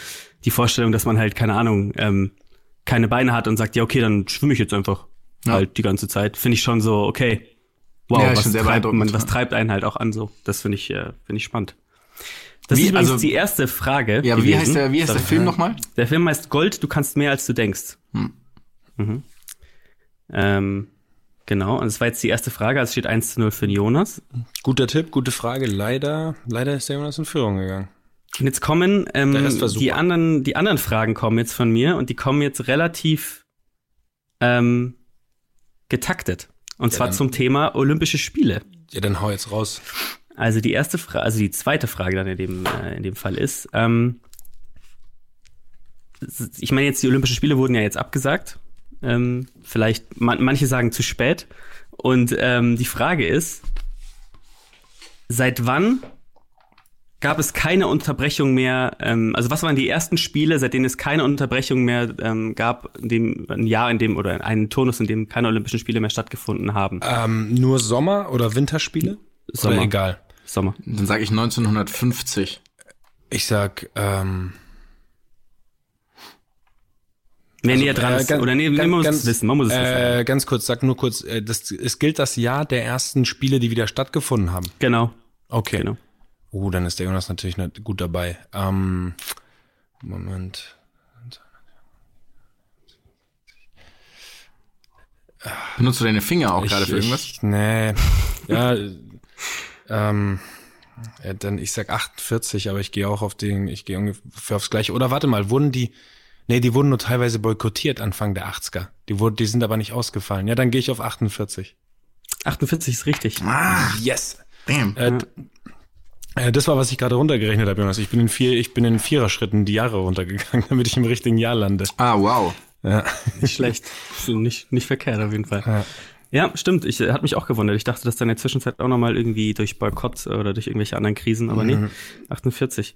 die Vorstellung, dass man halt, keine Ahnung, ähm, keine Beine hat und sagt, ja, okay, dann schwimme ich jetzt einfach Ja. halt die ganze Zeit, finde ich schon so, okay, wow, Ja, was, treibt man, was treibt einen halt auch an so. Das finde ich, äh, finde ich spannend. Das Wie- ist übrigens also- die erste Frage. Ja, aber wie heißt der, wie heißt der. Film nochmal? Der Film heißt Gold, du kannst mehr als du denkst. Hm. Mhm. Ähm, genau, und das war jetzt die erste Frage, also es steht 1 zu 0 für den Jonas. Guter Tipp, gute Frage. Leider, leider ist der Jonas in Führung gegangen. Und jetzt kommen ähm, die anderen, die anderen Fragen kommen jetzt von mir und die kommen jetzt relativ ähm, getaktet. Und Ja, zwar dann- zum Thema Olympische Spiele. Ja, dann hau jetzt raus. Also die erste Frage, also die zweite Frage dann in dem, äh, in dem Fall ist, ähm, ich meine jetzt, die Olympischen Spiele wurden ja jetzt abgesagt. Ähm, vielleicht, man, manche sagen zu spät. Und ähm, die Frage ist, seit wann gab es keine Unterbrechung mehr, ähm, also was waren die ersten Spiele, seit denen es keine Unterbrechung mehr ähm, gab, in dem ein Jahr, in dem, oder einen Turnus, in dem keine Olympischen Spiele mehr stattgefunden haben? Ähm, nur Sommer- oder Winterspiele? Sommer. Oder egal. Sommer. Dann sage ich 1950. Ich sag, ähm, Wer Also, näher dran äh, ist. ganz- Oder nee, man muss ganz- es wissen. Man muss es wissen. äh, ganz kurz, sag nur kurz, äh, das, es gilt das Jahr der ersten Spiele, die wieder stattgefunden haben. Genau. Okay. Genau. Oh, dann ist der Jonas natürlich nicht gut dabei. Ähm, Moment. Benutzt du deine Finger auch Ich- gerade für irgendwas? Ich, nee. Ja, ähm, ja, dann ich sag 48, aber ich gehe auch auf den, ich gehe ungefähr aufs gleiche. Oder warte mal, wurden die, nee, die wurden nur teilweise boykottiert Anfang der 80er. Die wurden, die sind aber nicht ausgefallen. Ja, dann gehe ich auf 48. 48 ist richtig. Ah, Yes. damn. Äh, äh, das war, was ich gerade runtergerechnet habe, Jonas. Ich bin in vier, ich bin in Viererschritten die Jahre runtergegangen, damit ich im richtigen Jahr lande. Ah, wow. Ja. Nicht schlecht. nicht, nicht verkehrt auf jeden Fall. Ja. Ja, stimmt. Ich äh, hat mich auch gewundert. Ich dachte, dass dann in der Zwischenzeit auch nochmal irgendwie durch Boykott oder durch irgendwelche anderen Krisen, aber nee, 48.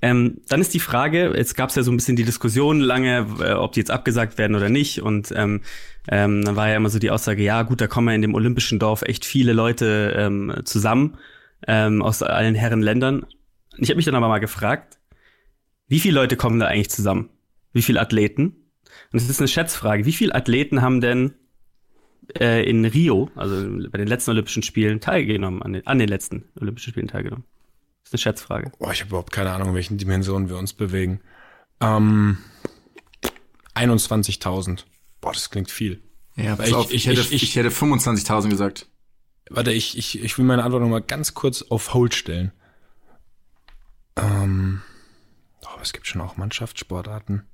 Ähm, dann ist die Frage, jetzt gab es ja so ein bisschen die Diskussion lange, äh, ob die jetzt abgesagt werden oder nicht. Und ähm, ähm, dann war ja immer so die Aussage, ja gut, da kommen ja in dem olympischen Dorf echt viele Leute ähm, zusammen ähm, aus allen Herren Ländern. Ich habe mich dann aber mal gefragt, wie viele Leute kommen da eigentlich zusammen? Wie viele Athleten? Und es ist eine Schätzfrage. Wie viele Athleten haben denn äh, in Rio, also bei den letzten Olympischen Spielen, teilgenommen, an den, an den letzten Olympischen Spielen teilgenommen? Das ist eine Schätzfrage. Boah, ich habe überhaupt keine Ahnung, in welchen Dimensionen wir uns bewegen. Ähm, 21.000. Boah, das klingt viel. Ja, pass Ich- auf, ich, ich- hätte, ich- ich, ich- hätte 25.000 gesagt. Warte, ich, ich, ich will meine Antwort noch mal ganz kurz auf Hold stellen. Ähm, oh, aber es gibt schon auch Mannschaftssportarten.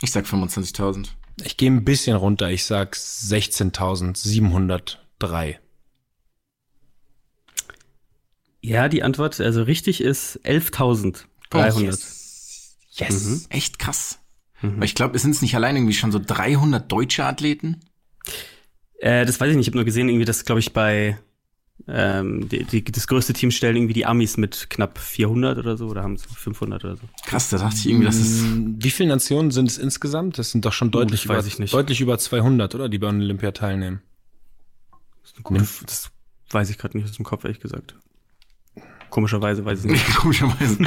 Ich sag 25.000. Ich gehe ein bisschen runter. Ich sag 16.703. Ja, die Antwort, also richtig ist 11.300. Oh, yes. Yes. Echt krass. Weil ich glaube, es sind nicht allein irgendwie schon so 300 deutsche Athleten? Äh, das weiß ich nicht, ich habe nur gesehen, irgendwie, dass, glaube ich, bei ähm, die, die, das größte Team stellen irgendwie die Amis mit knapp 400 oder so, oder haben es 500 oder so. Krass, da dachte ich irgendwie, das ist... Wie viele Nationen sind es insgesamt? Das sind doch schon deutlich, das weiß über, ich nicht. deutlich über 200, oder? Die bei Olympia teilnehmen. Gute, das weiß ich gerade nicht aus dem Kopf, ehrlich gesagt. komischerweise, weiß ich nicht. Komischerweise.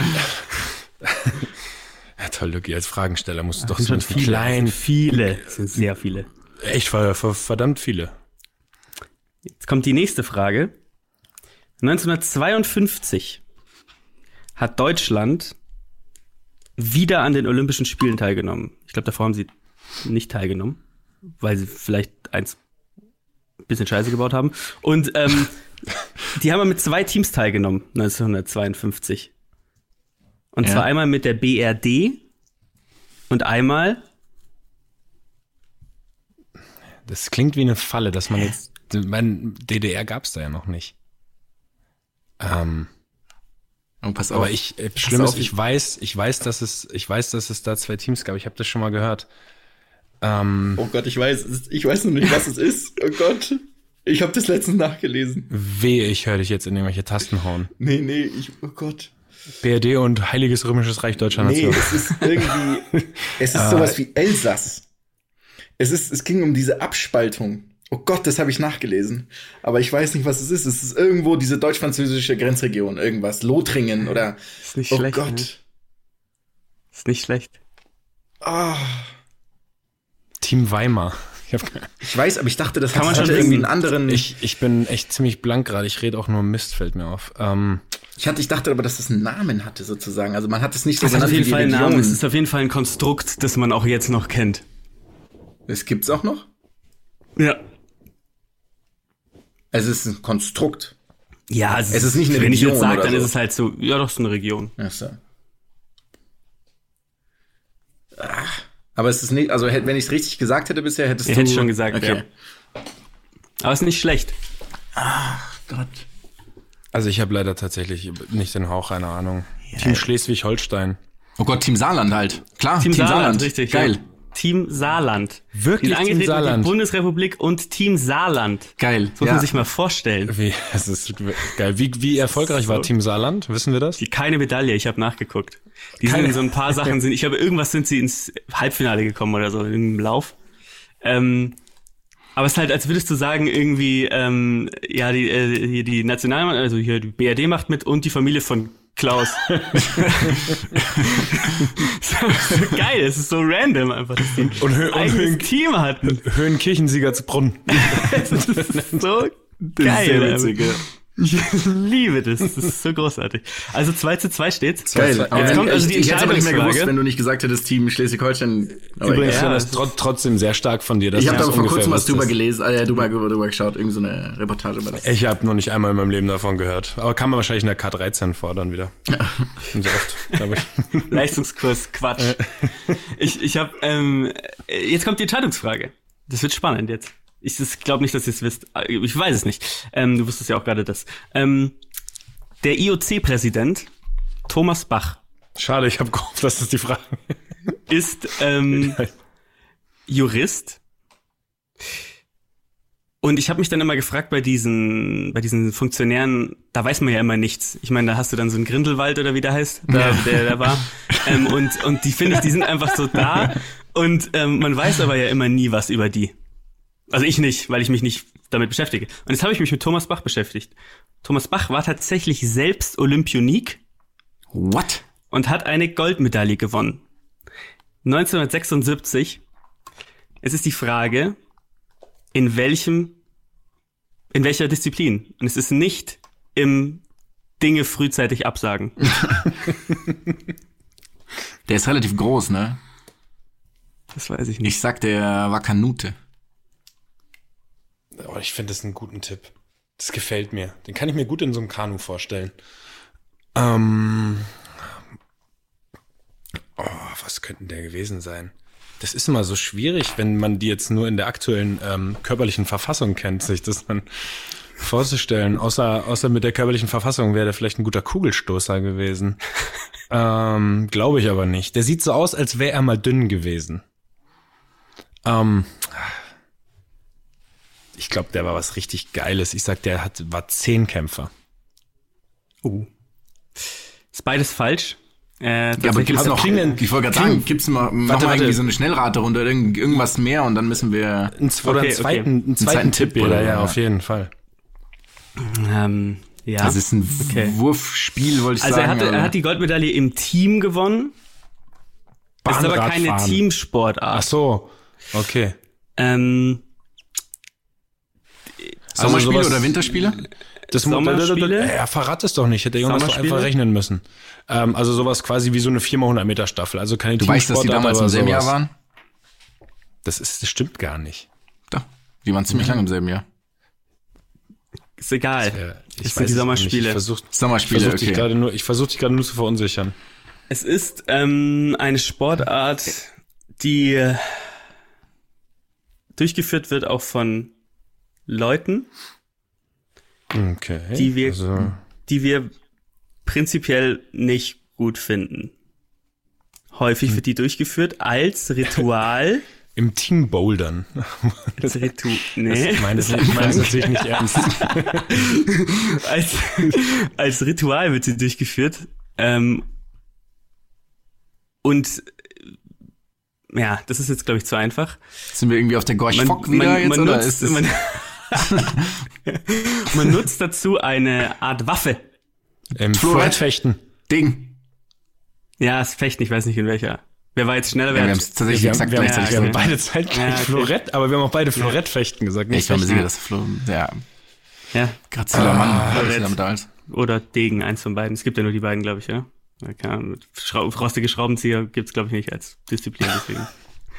Ja, toll, Lucky, als Fragensteller musst du doch Das so viele. klein, viele. Das sind sehr viele. echt ver- ver- verdammt viele. Jetzt kommt die nächste Frage. 1952 hat Deutschland wieder an den Olympischen Spielen teilgenommen. Ich glaube, davor haben sie nicht teilgenommen, weil sie vielleicht eins bisschen Scheiße gebaut haben. Und ähm, die haben mit zwei Teams teilgenommen, 1952. Und Ja. zwar einmal mit der BRD und einmal Das klingt wie eine Falle, dass man jetzt, mein DDR gab's da ja noch nicht. Ähm, Oh, pass auf. aber ich, äh, schlimm ist, ich weiß, ich weiß, dass es, ich weiß, dass es da zwei Teams gab. Ich habe das schon mal gehört. Ähm, Oh Gott, ich weiß, ich weiß noch nicht, was es ist. Oh Gott. Ich habe das letztens nachgelesen. wehe, ich höre dich jetzt in irgendwelche Tasten hauen. Nee, nee, ich, oh Gott. BRD und Heiliges Römisches Reich Deutscher Nee, Nation. es ist irgendwie, es ist sowas wie Elsass. Es ist, es ging um diese Abspaltung. Oh Gott, das habe ich nachgelesen. Aber ich weiß nicht, was es ist. Es ist irgendwo diese deutsch-französische Grenzregion, irgendwas. Lothringen oder. ist nicht Oh schlecht. Gott. Ne? Ist nicht schlecht. Ah, Team Weimar. Ich, hab, ich weiß, aber ich dachte, das Kann hat, man schon irgendwie einen anderen. ich, ich bin echt ziemlich blank gerade. Ich rede auch nur Mist, fällt mir auf. Ähm, Ich, hatte, ich dachte aber, dass das einen Namen hatte, sozusagen. Also man hat es nicht so Das hat auf genannt jeden wie Fall einen die Namen. Region. Es ist auf jeden Fall ein Konstrukt, das man auch jetzt noch kennt. Das gibt's auch noch? Ja. Es ist ein Konstrukt. Ja, Es ist nicht eine Wenn ich Region jetzt sage, dann so. ist es halt so, ja, doch, so eine Region. Ach so. Ah, Aber es ist nicht, also wenn ich es richtig gesagt hätte bisher, hättest Ja, du. hätte ich schon gesagt, okay. ja. Aber ist nicht schlecht. Gott. also ich habe leider tatsächlich nicht den Hauch einer Ahnung. Team Schleswig-Holstein. Oh Gott, Team Saarland halt. Klar, Team, Saarland, richtig. Geil. Ja. Team Saarland. Wirklich Die sind Team Saarland? Die Bundesrepublik und Team Saarland. Geil. Das muss man sich mal vorstellen. Wie, es ist geil. Wie, wie erfolgreich war Team Saarland? Wissen wir das? Die keine Medaille, ich habe nachgeguckt. Die sind Keine- in so ein paar Sachen sind, ich habe irgendwas sind sie ins Halbfinale gekommen oder so im Lauf. Ähm, aber es ist halt, als würdest du sagen, irgendwie, ähm, ja, die, äh, die Nationalmann, also hier die BRD macht mit und die Familie von Klaus. so, geil, es ist so random einfach, dass die ein Und Hö- eigenes Höhen- Team hatten. Höhenkirchensieger zu Brunnen. Das ist so geil. sehr einfach. witzig, ja. Ich liebe das. Das ist so großartig. Also 2 zu 2 steht's. Geil. Jetzt Aber kommt also ich, die ich hätte aber nicht mehr gewusst, wenn du nicht gesagt hättest, Team Schleswig-Holstein. Übrigens, ja, das ist trot trotzdem sehr stark von dir. Dass ich habe aber vor kurzem was drüber gelesen, äh, drüber, drüber geschaut, irgend so eine Reportage über das. Ich habe noch nicht einmal in meinem Leben davon gehört. Aber kann man wahrscheinlich in der K13 fordern wieder. Und so oft, glaube ich. Leistungskurs, Quatsch. ich ich habe, ähm, äh, jetzt kommt die Entscheidungsfrage. Das wird spannend jetzt. Ich glaube nicht, dass ihr es wisst. Ich weiß es nicht. Ähm, du wusstest ja auch gerade das. Ähm, der IOC-Präsident Thomas Bach Schade, ich habe gehofft, dass das die Frage ist ähm, Jurist. Und ich habe mich dann immer gefragt bei diesen, bei diesen Funktionären, da weiß man ja immer nichts. Ich meine, da hast du dann so einen Grindelwald oder wie der heißt, da, der da war. Ähm, und, und die finde ich, die sind einfach so da. Und ähm, man weiß aber ja immer nie was über die. Also ich nicht, weil ich mich nicht damit beschäftige. Und jetzt habe ich mich mit Thomas Bach beschäftigt. Thomas Bach war tatsächlich selbst Olympionik What? und hat eine Goldmedaille gewonnen. 1976. Es ist die Frage, in welchem, in welcher Disziplin. Und es ist nicht im Dinge frühzeitig absagen. Der ist relativ groß, ne? Das weiß ich nicht. Ich sag, der war Kanute. Oh, ich finde das einen guten Tipp. Das gefällt mir. Den kann ich mir gut in so einem Kanu vorstellen. Ähm. Oh, was könnte der gewesen sein? Das ist immer so schwierig, wenn man die jetzt nur in der aktuellen ähm, körperlichen Verfassung kennt, sich das dann vorzustellen. Außer, außer mit der körperlichen Verfassung wäre der vielleicht ein guter Kugelstoßer gewesen. ähm, Glaube ich aber nicht. Der sieht so aus, als wäre er mal dünn gewesen. Ähm, ich glaube, der war was richtig Geiles. Ich sag, der hat, war Zehnkämpfer. Oh. Ist beides falsch. Äh, Ja, aber gibt's also noch, kriegen wir- ich wollte gerade sagen, gibt's mal, mach Warte, mal warte. irgendwie so eine Schnellraterunde oder irgend, irgendwas mehr und dann müssen wir, Ein, oder Okay, einen zweiten, einen zweiten, zweiten Tipp, Tipp oder oder- ja, ja. auf jeden Fall. ähm, Ja. Das ist ein Okay. Wurfspiel, wollte ich also er, sagen. hatte, er hat die Goldmedaille im Team gewonnen. Das ist aber keine Bahnradfahren. Teamsportart. Ach so, okay. Ähm, Sommerspiele Also oder Winterspiele? Das Sommerspiele? Ja, verrat es doch nicht. Hätte Jonas doch einfach rechnen müssen. Ähm, also sowas quasi wie so eine 4x100 Meter Staffel. Also keine Du weißt, dass die damals im selben Jahr waren? Das, ist, das stimmt gar nicht. Doch. Die waren ziemlich lange im selben Jahr. ist egal. Ja, Es ich sind weiß die Sommerspiele. Ich versuche Sommerspiele, versuch dich okay. gerade nur, ich versuche dich gerade nur zu verunsichern. Es ist ähm, eine Sportart, die durchgeführt wird auch von Leuten, Okay. Die wir- also, die wir prinzipiell nicht gut finden. Häufig wird die durchgeführt als Ritual. Im Team Bouldern. als Ritual. Nee. Ich meine das, das natürlich nicht ernst. als, als Ritual wird sie durchgeführt. Ähm, und ja, das ist jetzt, glaube ich, zu einfach. Sind wir irgendwie auf der Gorch Fock wieder jetzt, oder nutzt, ist es? man, man nutzt dazu eine Art Waffe. Im Florett. Florettfechten. Ding. Ja, es fecht, ich weiß nicht in welcher. Wer war jetzt schneller? Ja, Wer wir haben hat- es tatsächlich Wir haben, exakt wir, haben, gleichzeitig wir haben gesagt. beide zeitgleich Ja, okay. Florett, aber wir haben auch beide Florettfechten gesagt. Nicht ich war mir Fechten. sicher, dass Flo, ja, ja, graziler Mann, ah, Florett. damit oder Degen, eins von beiden. Es gibt ja nur die beiden, glaube ich, ja. Ja, keine Ahnung, mit Schrau rostige Schraubenzieher gibt's glaube ich, nicht als Disziplin, deswegen.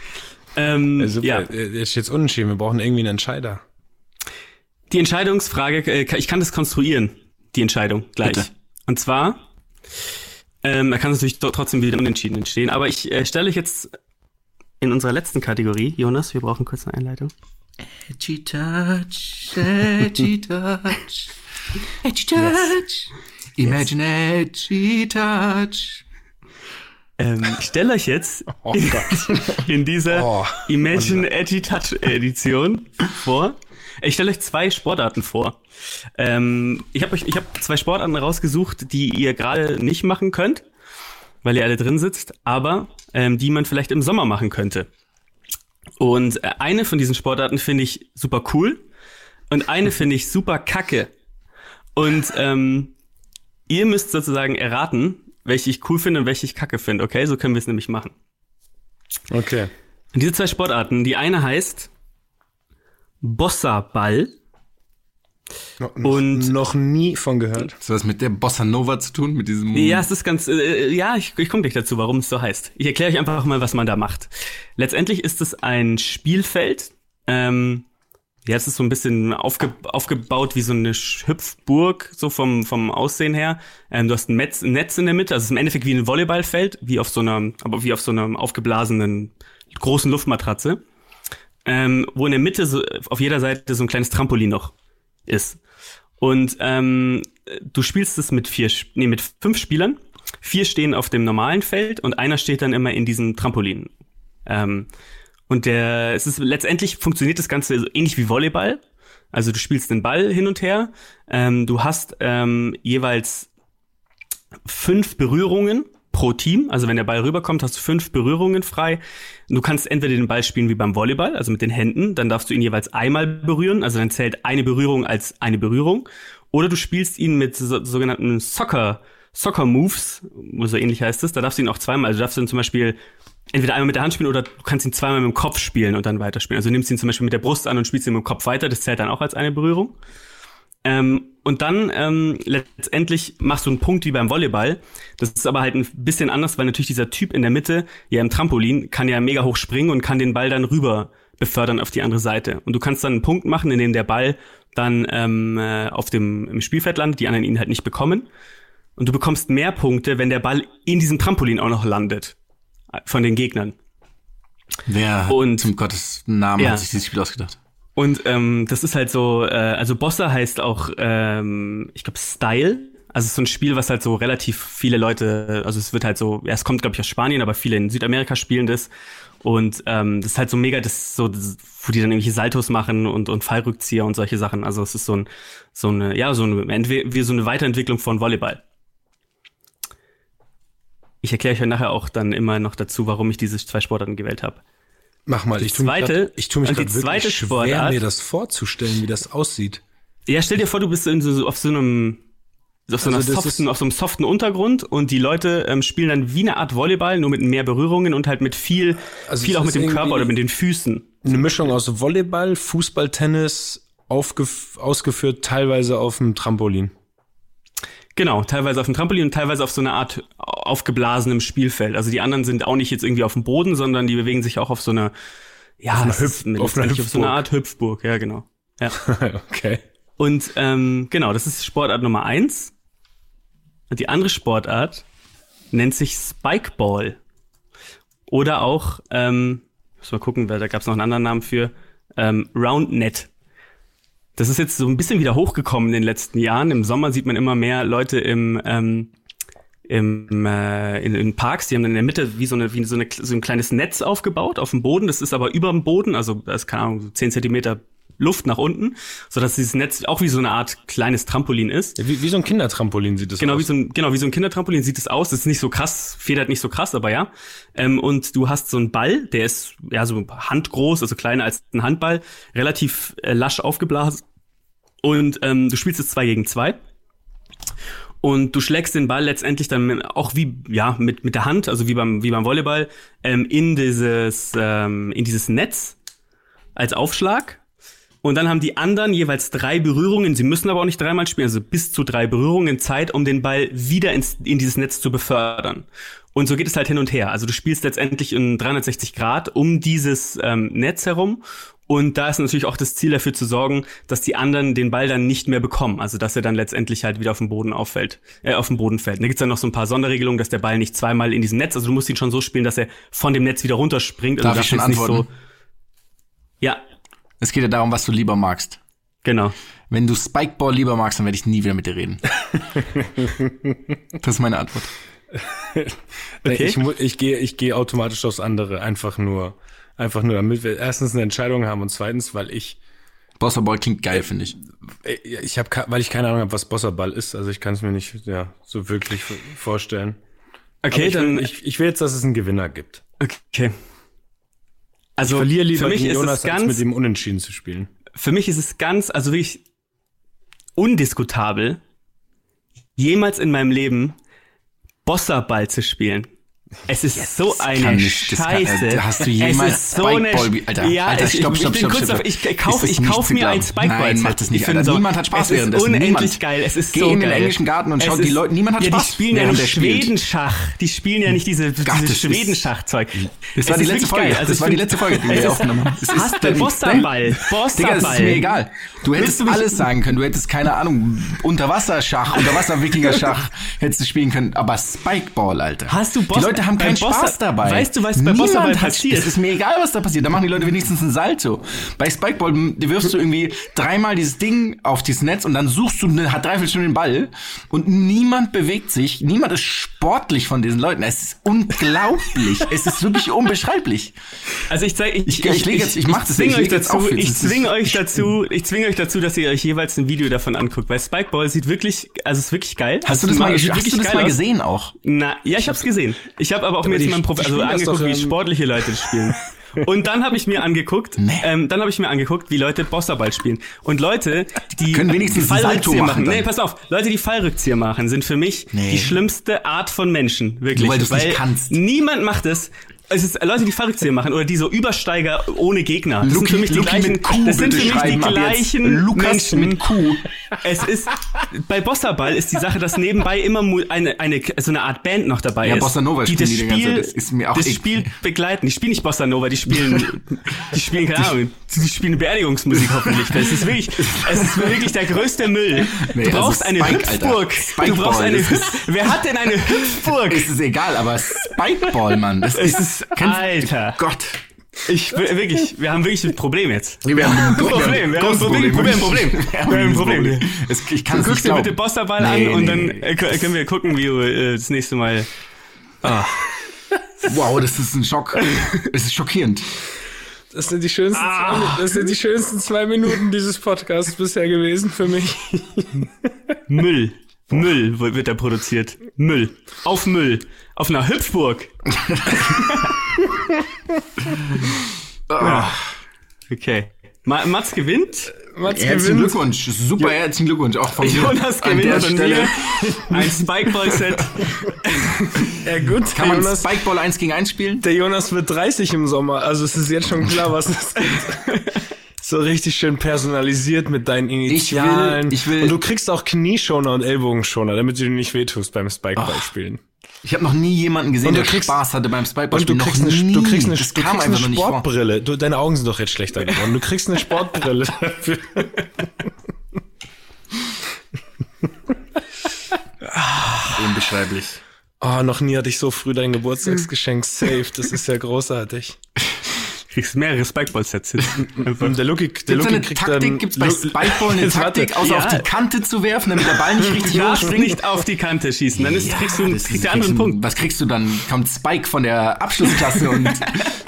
ähm, Ja, super. ja, Äh, Ist jetzt unentschieden. Wir brauchen irgendwie einen Entscheider. Die Entscheidungsfrage, äh, ich kann das konstruieren, die Entscheidung gleich. Bitte. Und zwar, ähm, da kann es natürlich doch trotzdem wieder unentschieden entstehen, aber ich äh, stelle euch jetzt in unserer letzten Kategorie, Jonas, wir brauchen kurz eine Einleitung. Edgy touch, edgy touch, edgy touch, imagine edgy touch. Ähm, ich stelle euch jetzt Oh Gott. in dieser Oh. Imagine Edgy Touch Edition vor. Ich stelle euch zwei Sportarten vor. Ähm, ich habe euch, ich habe zwei Sportarten rausgesucht, die ihr gerade nicht machen könnt, weil ihr alle drin sitzt, aber ähm, die man vielleicht im Sommer machen könnte. Und äh, eine von diesen Sportarten finde ich super cool und eine finde ich super kacke. Und ähm, ihr müsst sozusagen erraten, welche ich cool finde und welche ich kacke finde. Okay, so können wir es nämlich machen. Okay. Und diese zwei Sportarten, die eine heißt Bossa-Ball. No, Und- noch nie von gehört. Hat das was mit der Bossa Nova zu tun, mit diesem... Ja, es ist ganz, äh, ja, ich, ich komme gleich dazu, warum es so heißt. Ich erkläre euch einfach mal, was man da macht. Letztendlich ist es ein Spielfeld. Ähm, ja, es ist so ein bisschen aufge, aufgebaut wie so eine Hüpfburg, so vom, vom Aussehen her. Ähm, du hast ein Netz, ein Netz in der Mitte, also es ist im Endeffekt wie ein Volleyballfeld, wie auf so einer, aber wie auf so einer aufgeblasenen großen Luftmatratze. Ähm, wo in der Mitte so, auf jeder Seite so ein kleines Trampolin noch ist. Und ähm, du spielst es mit vier, nee, mit fünf Spielern. Vier stehen auf dem normalen Feld und einer steht dann immer in diesem Trampolin. Ähm, und der, es ist letztendlich funktioniert das Ganze so ähnlich wie Volleyball. Also du spielst den Ball hin und her. Ähm, du hast ähm, jeweils fünf Berührungen pro Team. Also wenn der Ball rüberkommt, hast du fünf Berührungen frei. Du kannst entweder den Ball spielen wie beim Volleyball, also mit den Händen, dann darfst du ihn jeweils einmal berühren, also dann zählt eine Berührung als eine Berührung. Oder du spielst ihn mit so, sogenannten Soccer, Soccer Moves, so ähnlich heißt es. Da darfst du ihn auch zweimal, also darfst du ihn zum Beispiel entweder einmal mit der Hand spielen oder du kannst ihn zweimal mit dem Kopf spielen und dann weiterspielen. Also nimmst ihn zum Beispiel mit der Brust an und spielst ihn mit dem Kopf weiter, das zählt dann auch als eine Berührung. Ähm, und dann ähm, letztendlich machst du einen Punkt wie beim Volleyball. Das ist aber halt ein bisschen anders, weil natürlich dieser Typ in der Mitte, ja im Trampolin, kann ja mega hoch springen und kann den Ball dann rüber befördern auf die andere Seite. Und du kannst dann einen Punkt machen, in dem der Ball dann ähm, äh, auf dem im Spielfeld landet, die anderen ihn halt nicht bekommen. Und du bekommst mehr Punkte, wenn der Ball in diesem Trampolin auch noch landet äh, von den Gegnern. Wer Und- zum Gottes Namen Ja. hat sich dieses Spiel ausgedacht? Und ähm, das ist halt so, äh, also Bossa heißt auch, ähm, ich glaube, Style. Also es ist so ein Spiel, was halt so relativ viele Leute, also es wird halt so, ja, es kommt, glaube ich, aus Spanien, aber viele in Südamerika spielen das. Und ähm, das ist halt so mega, das so, das, wo die dann irgendwelche Saltos machen und, und Fallrückzieher und solche Sachen. Also es ist so ein, so eine, ja, so eine, wie so eine Weiterentwicklung von Volleyball. Ich erkläre euch ja nachher auch dann immer noch dazu, warum ich diese zwei Sportarten gewählt habe. Mach mal, ich tu mich zweite- grad, ich tu mich die grad wirklich zweite schwer, Sportart- mir das vorzustellen, wie das aussieht. Ja, stell dir vor, du bist in so, auf so einem auf so, Also soften, auf so einem soften Untergrund und die Leute ähm, spielen dann wie eine Art Volleyball, nur mit mehr Berührungen und halt mit viel, Also viel auch mit dem Körper oder mit den Füßen. Eine Mischung aus Volleyball, Fußball, Tennis, ausgeführt teilweise auf dem Trampolin. Genau, teilweise auf dem Trampolin und teilweise auf so einer Art aufgeblasenem Spielfeld. Also die anderen sind auch nicht jetzt irgendwie auf dem Boden, sondern die bewegen sich auch auf so einer, ja, einer es ist Hüpf- auf einer auf so einer. Art Hüpfburg, ja, genau. Ja. okay. Und ähm, genau, das ist Sportart Nummer eins. Und die andere Sportart nennt sich Spikeball. Oder auch, ähm, muss mal gucken, da gab es noch einen anderen Namen für, ähm, Roundnet. Das ist jetzt so ein bisschen wieder hochgekommen in den letzten Jahren. Im Sommer sieht man immer mehr Leute im, ähm, im, äh, in, in Parks, die haben dann in der Mitte wie so, eine, wie so, eine, so ein kleines Netz aufgebaut auf dem Boden. Das ist aber über dem Boden, also da ist keine Ahnung, so 10 Zentimeter Luft nach unten, sodass dieses Netz auch wie so eine Art kleines Trampolin ist. Ja, wie, wie so ein Kindertrampolin sieht das Genau aus. wie so ein genau wie so ein Kindertrampolin sieht es aus. Das ist nicht so krass, federt nicht so krass, aber ja. Ähm, und du hast so einen Ball, der ist ja so handgroß, also kleiner als ein Handball, relativ äh, lasch aufgeblasen. Und ähm, du spielst es zwei gegen zwei. Und du schlägst den Ball letztendlich dann auch wie ja mit mit der Hand, also wie beim wie beim Volleyball, ähm, in dieses ähm, in dieses Netz als Aufschlag. Und dann haben die anderen jeweils drei Berührungen. Sie müssen aber auch nicht dreimal spielen, also bis zu drei Berührungen Zeit, um den Ball wieder ins, in dieses Netz zu befördern. Und so geht es halt hin und her. Also du spielst letztendlich in 360 Grad um dieses ähm, Netz herum. Und da ist natürlich auch das Ziel dafür zu sorgen, dass die anderen den Ball dann nicht mehr bekommen. Also dass er dann letztendlich halt wieder auf dem Boden auffällt, äh, auf dem Boden fällt. Da gibt's dann noch so ein paar Sonderregelungen, dass der Ball nicht zweimal in diesem Netz, also du musst ihn schon so spielen, dass er von dem Netz wieder runterspringt. Also Darf du ich schon antworten? Ja, Es geht ja darum, was du lieber magst. genau. Wenn du Spikeball lieber magst, dann werde ich nie wieder mit dir reden. das ist meine Antwort. Okay. Ich, ich gehe ich gehe automatisch aufs andere, einfach nur, einfach nur, damit wir erstens eine Entscheidung haben und zweitens, weil ich, Bosserball klingt geil, finde ich. äh, ich habe, weil ich keine Ahnung habe, was Bosserball ist, also ich kann es mir nicht, ja, so wirklich vorstellen. Okay, ich, dann will, ich, ich will jetzt, dass es einen Gewinner gibt. Okay. Also Ich verliere lieber für mich ist Jonas, es ganz, mit ihm unentschieden zu spielen. für mich ist es ganz, also wirklich undiskutabel, jemals in meinem Leben Bosserball zu spielen. Es ist so eine kann nicht, kann- Scheiße. äh, hast du jemals so eine, Spikeball- Alter, ja, Alter, stopp, ich, stopp, stopp, stopp. ich ich nicht kauf mir ein? Spikeball. Nein, mach das nicht, Alter. so- Niemand hat Spaß es ist unendlich Niemand. geil. Es ist Geh so in den geil. englischen Garten und schau die Leute- niemand hat ja, Spaß, Die spielen ja während nicht. Schwedenschach. Die spielen ja nicht diese, Gott, dieses Schwedenschachzeug. Das war die letzte Folge. Also das war die letzte Folge, die wir aufgenommen haben. Hast du? Bosserball. Digga, das ist mir egal. Du hättest alles sagen können. Du hättest, keine Ahnung, Unterwasserschach, Unterwasser-Wikinger-Schach hättest du spielen können. Aber Spikeball, Alter. Hast du Die Leute haben keinen Bossa- Spaß dabei. Weißt du, was bei Niemand Bosserball hat- passiert? Es ist mir egal, was da passiert. Da machen die Leute wenigstens ein Salto. Bei Spikeball wirfst du irgendwie dreimal dieses Ding auf dieses Netz und dann suchst du eine, hat dreiviertel Stunde den Ball und niemand bewegt sich. Niemand ist sportlich von diesen Leuten. Es ist unglaublich. es ist wirklich unbeschreiblich. Also ich zeige, ich, Ich- ich leg jetzt- ich mach das zwinge nicht. Ich euch dazu, auf ich Das zwinge euch dazu, ich zwinge euch dazu, dass ihr euch jeweils ein Video davon anguckt, weil Spikeball sieht wirklich, also es ist wirklich geil. Hast du Also das mal, hast du das mal gesehen auch? Na, ja, ich hab's gesehen. Ich habe aber auch mir die- jetzt mal Profi also angeguckt, wie sportliche Leute spielen. Und dann habe ich mir angeguckt, Nee. ähm, dann habe ich mir angeguckt, wie Leute Bosserball spielen. Und Leute, die Können wenigstens die Fallrückzieher machen machen. Nee, pass auf. Leute, die Fallrückzieher machen, sind für mich Nee. die schlimmste Art von Menschen. Wirklich. Nur weil kannst. Niemand macht es. Es ist Leute, die Fallrückzieher machen oder die so Übersteiger ohne Gegner. Das sind für mich die Luki gleichen, Q das sind für mich die gleichen Lukas Menschen. mit Q. Es ist bei Bosserball ist die Sache, dass nebenbei immer eine eine so eine Art Band noch dabei Ja, ist. Bossa Nova die spielen das die ganze Spiel, Zeit. Das ist mir auch das egal. Spiel begleiten. Die spielen nicht Bossa Nova, die spielen die spielen keine Ahnung, die spielen Beerdigungsmusik hoffentlich. Das ist wirklich es ist wirklich der größte Müll. Nee, du also brauchst eine Spike, Alter. Hüpfburg. Du Spikeball, brauchst eine Hüpf Wer hat denn eine Hüpfburg? Es ist egal, aber Spikeball, Mann. Das ist, ist kennst- Alter. Gott. Ich wirklich, wir haben wirklich ein Problem jetzt. Wir haben ein Problem, wir haben ein Problem, Problem, Problem. Wir haben ein Problem. Es, ich kann es Guck nicht dir bitte Bosserball Nee, an und dann nee. äh, k- können wir gucken, wie du äh, das nächste Mal. Wow, das ist ein Schock. Es ist schockierend. Das sind die schönsten, zwei, das sind die schönsten zwei Minuten dieses Podcasts bisher gewesen für mich. Müll. Müll wird da produziert. Müll. Auf Müll. Auf einer Hüpfburg. ja. Okay. Ma Mats gewinnt. Mats Herzlichen gewinnt. Glückwunsch. Super, herzlichen Glückwunsch. Auch von mir. Jonas an der gewinnt von Stelle. mir ein Spikeball-Set. Ja gut, Kann man Jonas, Spikeball 1 gegen 1 spielen? der Jonas wird 30 im Sommer, also es ist jetzt schon klar, was es gibt. So richtig schön personalisiert mit deinen Initialen. ich will- und du kriegst auch Knieschoner und Ellbogenschoner, damit du dir nicht wehtust beim Spikeball spielen. Ich habe noch nie jemanden gesehen, der kriegst- Spaß hatte beim Spikeball Und du spielen. kriegst, noch eine, nie. du kriegst eine, das du kriegst eine. Sportbrille. Du, deine Augen sind doch jetzt schlechter geworden. Du kriegst eine Sportbrille dafür. Unbeschreiblich. Oh, noch nie hatte ich so früh dein Geburtstagsgeschenk safe. Das ist ja großartig. Kriegst mehrere Spikeball-Sets hin. Einfach. Der Lucky, der Lucky eine kriegt Taktik? dann, Gibt's bei Spikeball eine. Taktik, außer Ja. auf die Kante zu werfen, damit der Ball nicht richtig darfst hochspringt? nicht auf die Kante schießen, dann ist, kriegst du, das kriegst einen du- Punkt. Was kriegst du dann? Kommt Spike von der Abschlussklasse und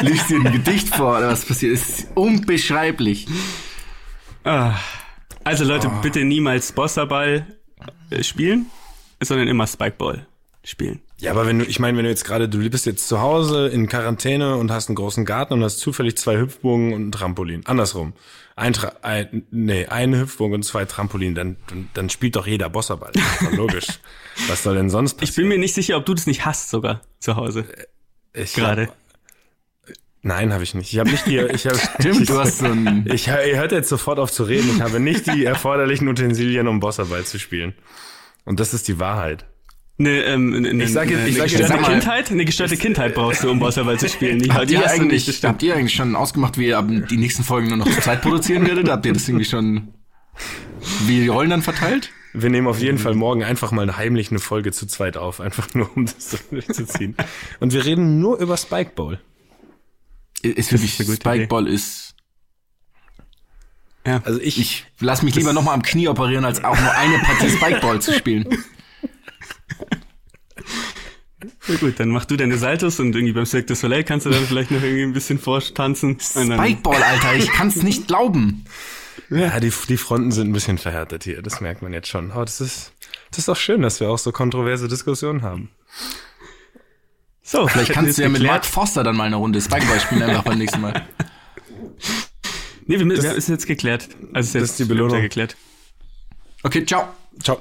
liest dir ein Gedicht vor oder was passiert? Das ist unbeschreiblich. Ah. Also Leute, Oh. bitte niemals Bosserball äh, spielen, sondern immer Spikeball spielen. Ja, aber wenn du, ich meine, wenn du jetzt gerade, du bist jetzt zu Hause in Quarantäne und hast einen großen Garten und hast zufällig zwei Hüpfbogen und ein Trampolin. Andersrum. Ein, Tra ein nee, ein Hüpfbogen und zwei Trampolin, dann, dann, dann spielt doch jeder Bosserball. Das ist doch logisch. Was soll denn sonst Ich passieren? bin mir nicht sicher, ob du das nicht hast sogar zu Hause. Ich Gerade. Hab, nein, habe ich nicht. Ich habe nicht die, ich habe, Stimmt, du hast so ein. ich, ihr hört jetzt sofort auf zu reden. Ich habe nicht die erforderlichen Utensilien, um Bosserball zu spielen. Und das ist die Wahrheit. Eine, ähm, eine, Ich sag jetzt- eine ich sag jetzt- mal- Kindheit, eine gestörte Kindheit brauchst du, um Bosserball zu spielen. Die, Habt die ihr, hast du eigentlich, nicht, habt ihr eigentlich schon ausgemacht, wie ihr ab die nächsten Folgen nur noch zu zweit produzieren werdet? Habt ihr das irgendwie schon, wie die Rollen dann verteilt? Wir nehmen auf jeden Fall morgen einfach mal heimlich eine Folge zu zweit auf, einfach nur um das so durchzuziehen. Und wir reden nur über Spikeball. Ist wirklich, Spikeball ist, Ja. Also ich, ich lass mich lieber nochmal am Knie operieren, als auch nur eine Partie Spikeball zu spielen. Ja, gut, dann mach du deine Saltos und irgendwie beim Cirque du Soleil kannst du dann vielleicht noch irgendwie ein bisschen vortanzen. Spikeball, Alter, ich kann's nicht glauben. ja, die, die Fronten sind ein bisschen verhärtet hier, das merkt man jetzt schon. Aber das ist, das ist auch schön, dass wir auch so kontroverse Diskussionen haben. So, Vielleicht kannst du ja mit. Mark Foster dann mal eine Runde Spikeball spielen, einfach beim nächsten Mal. Nee, wir, müssen- wir ist jetzt geklärt. Also ist jetzt ist die Belohnung. geklärt. Okay, ciao. Ciao.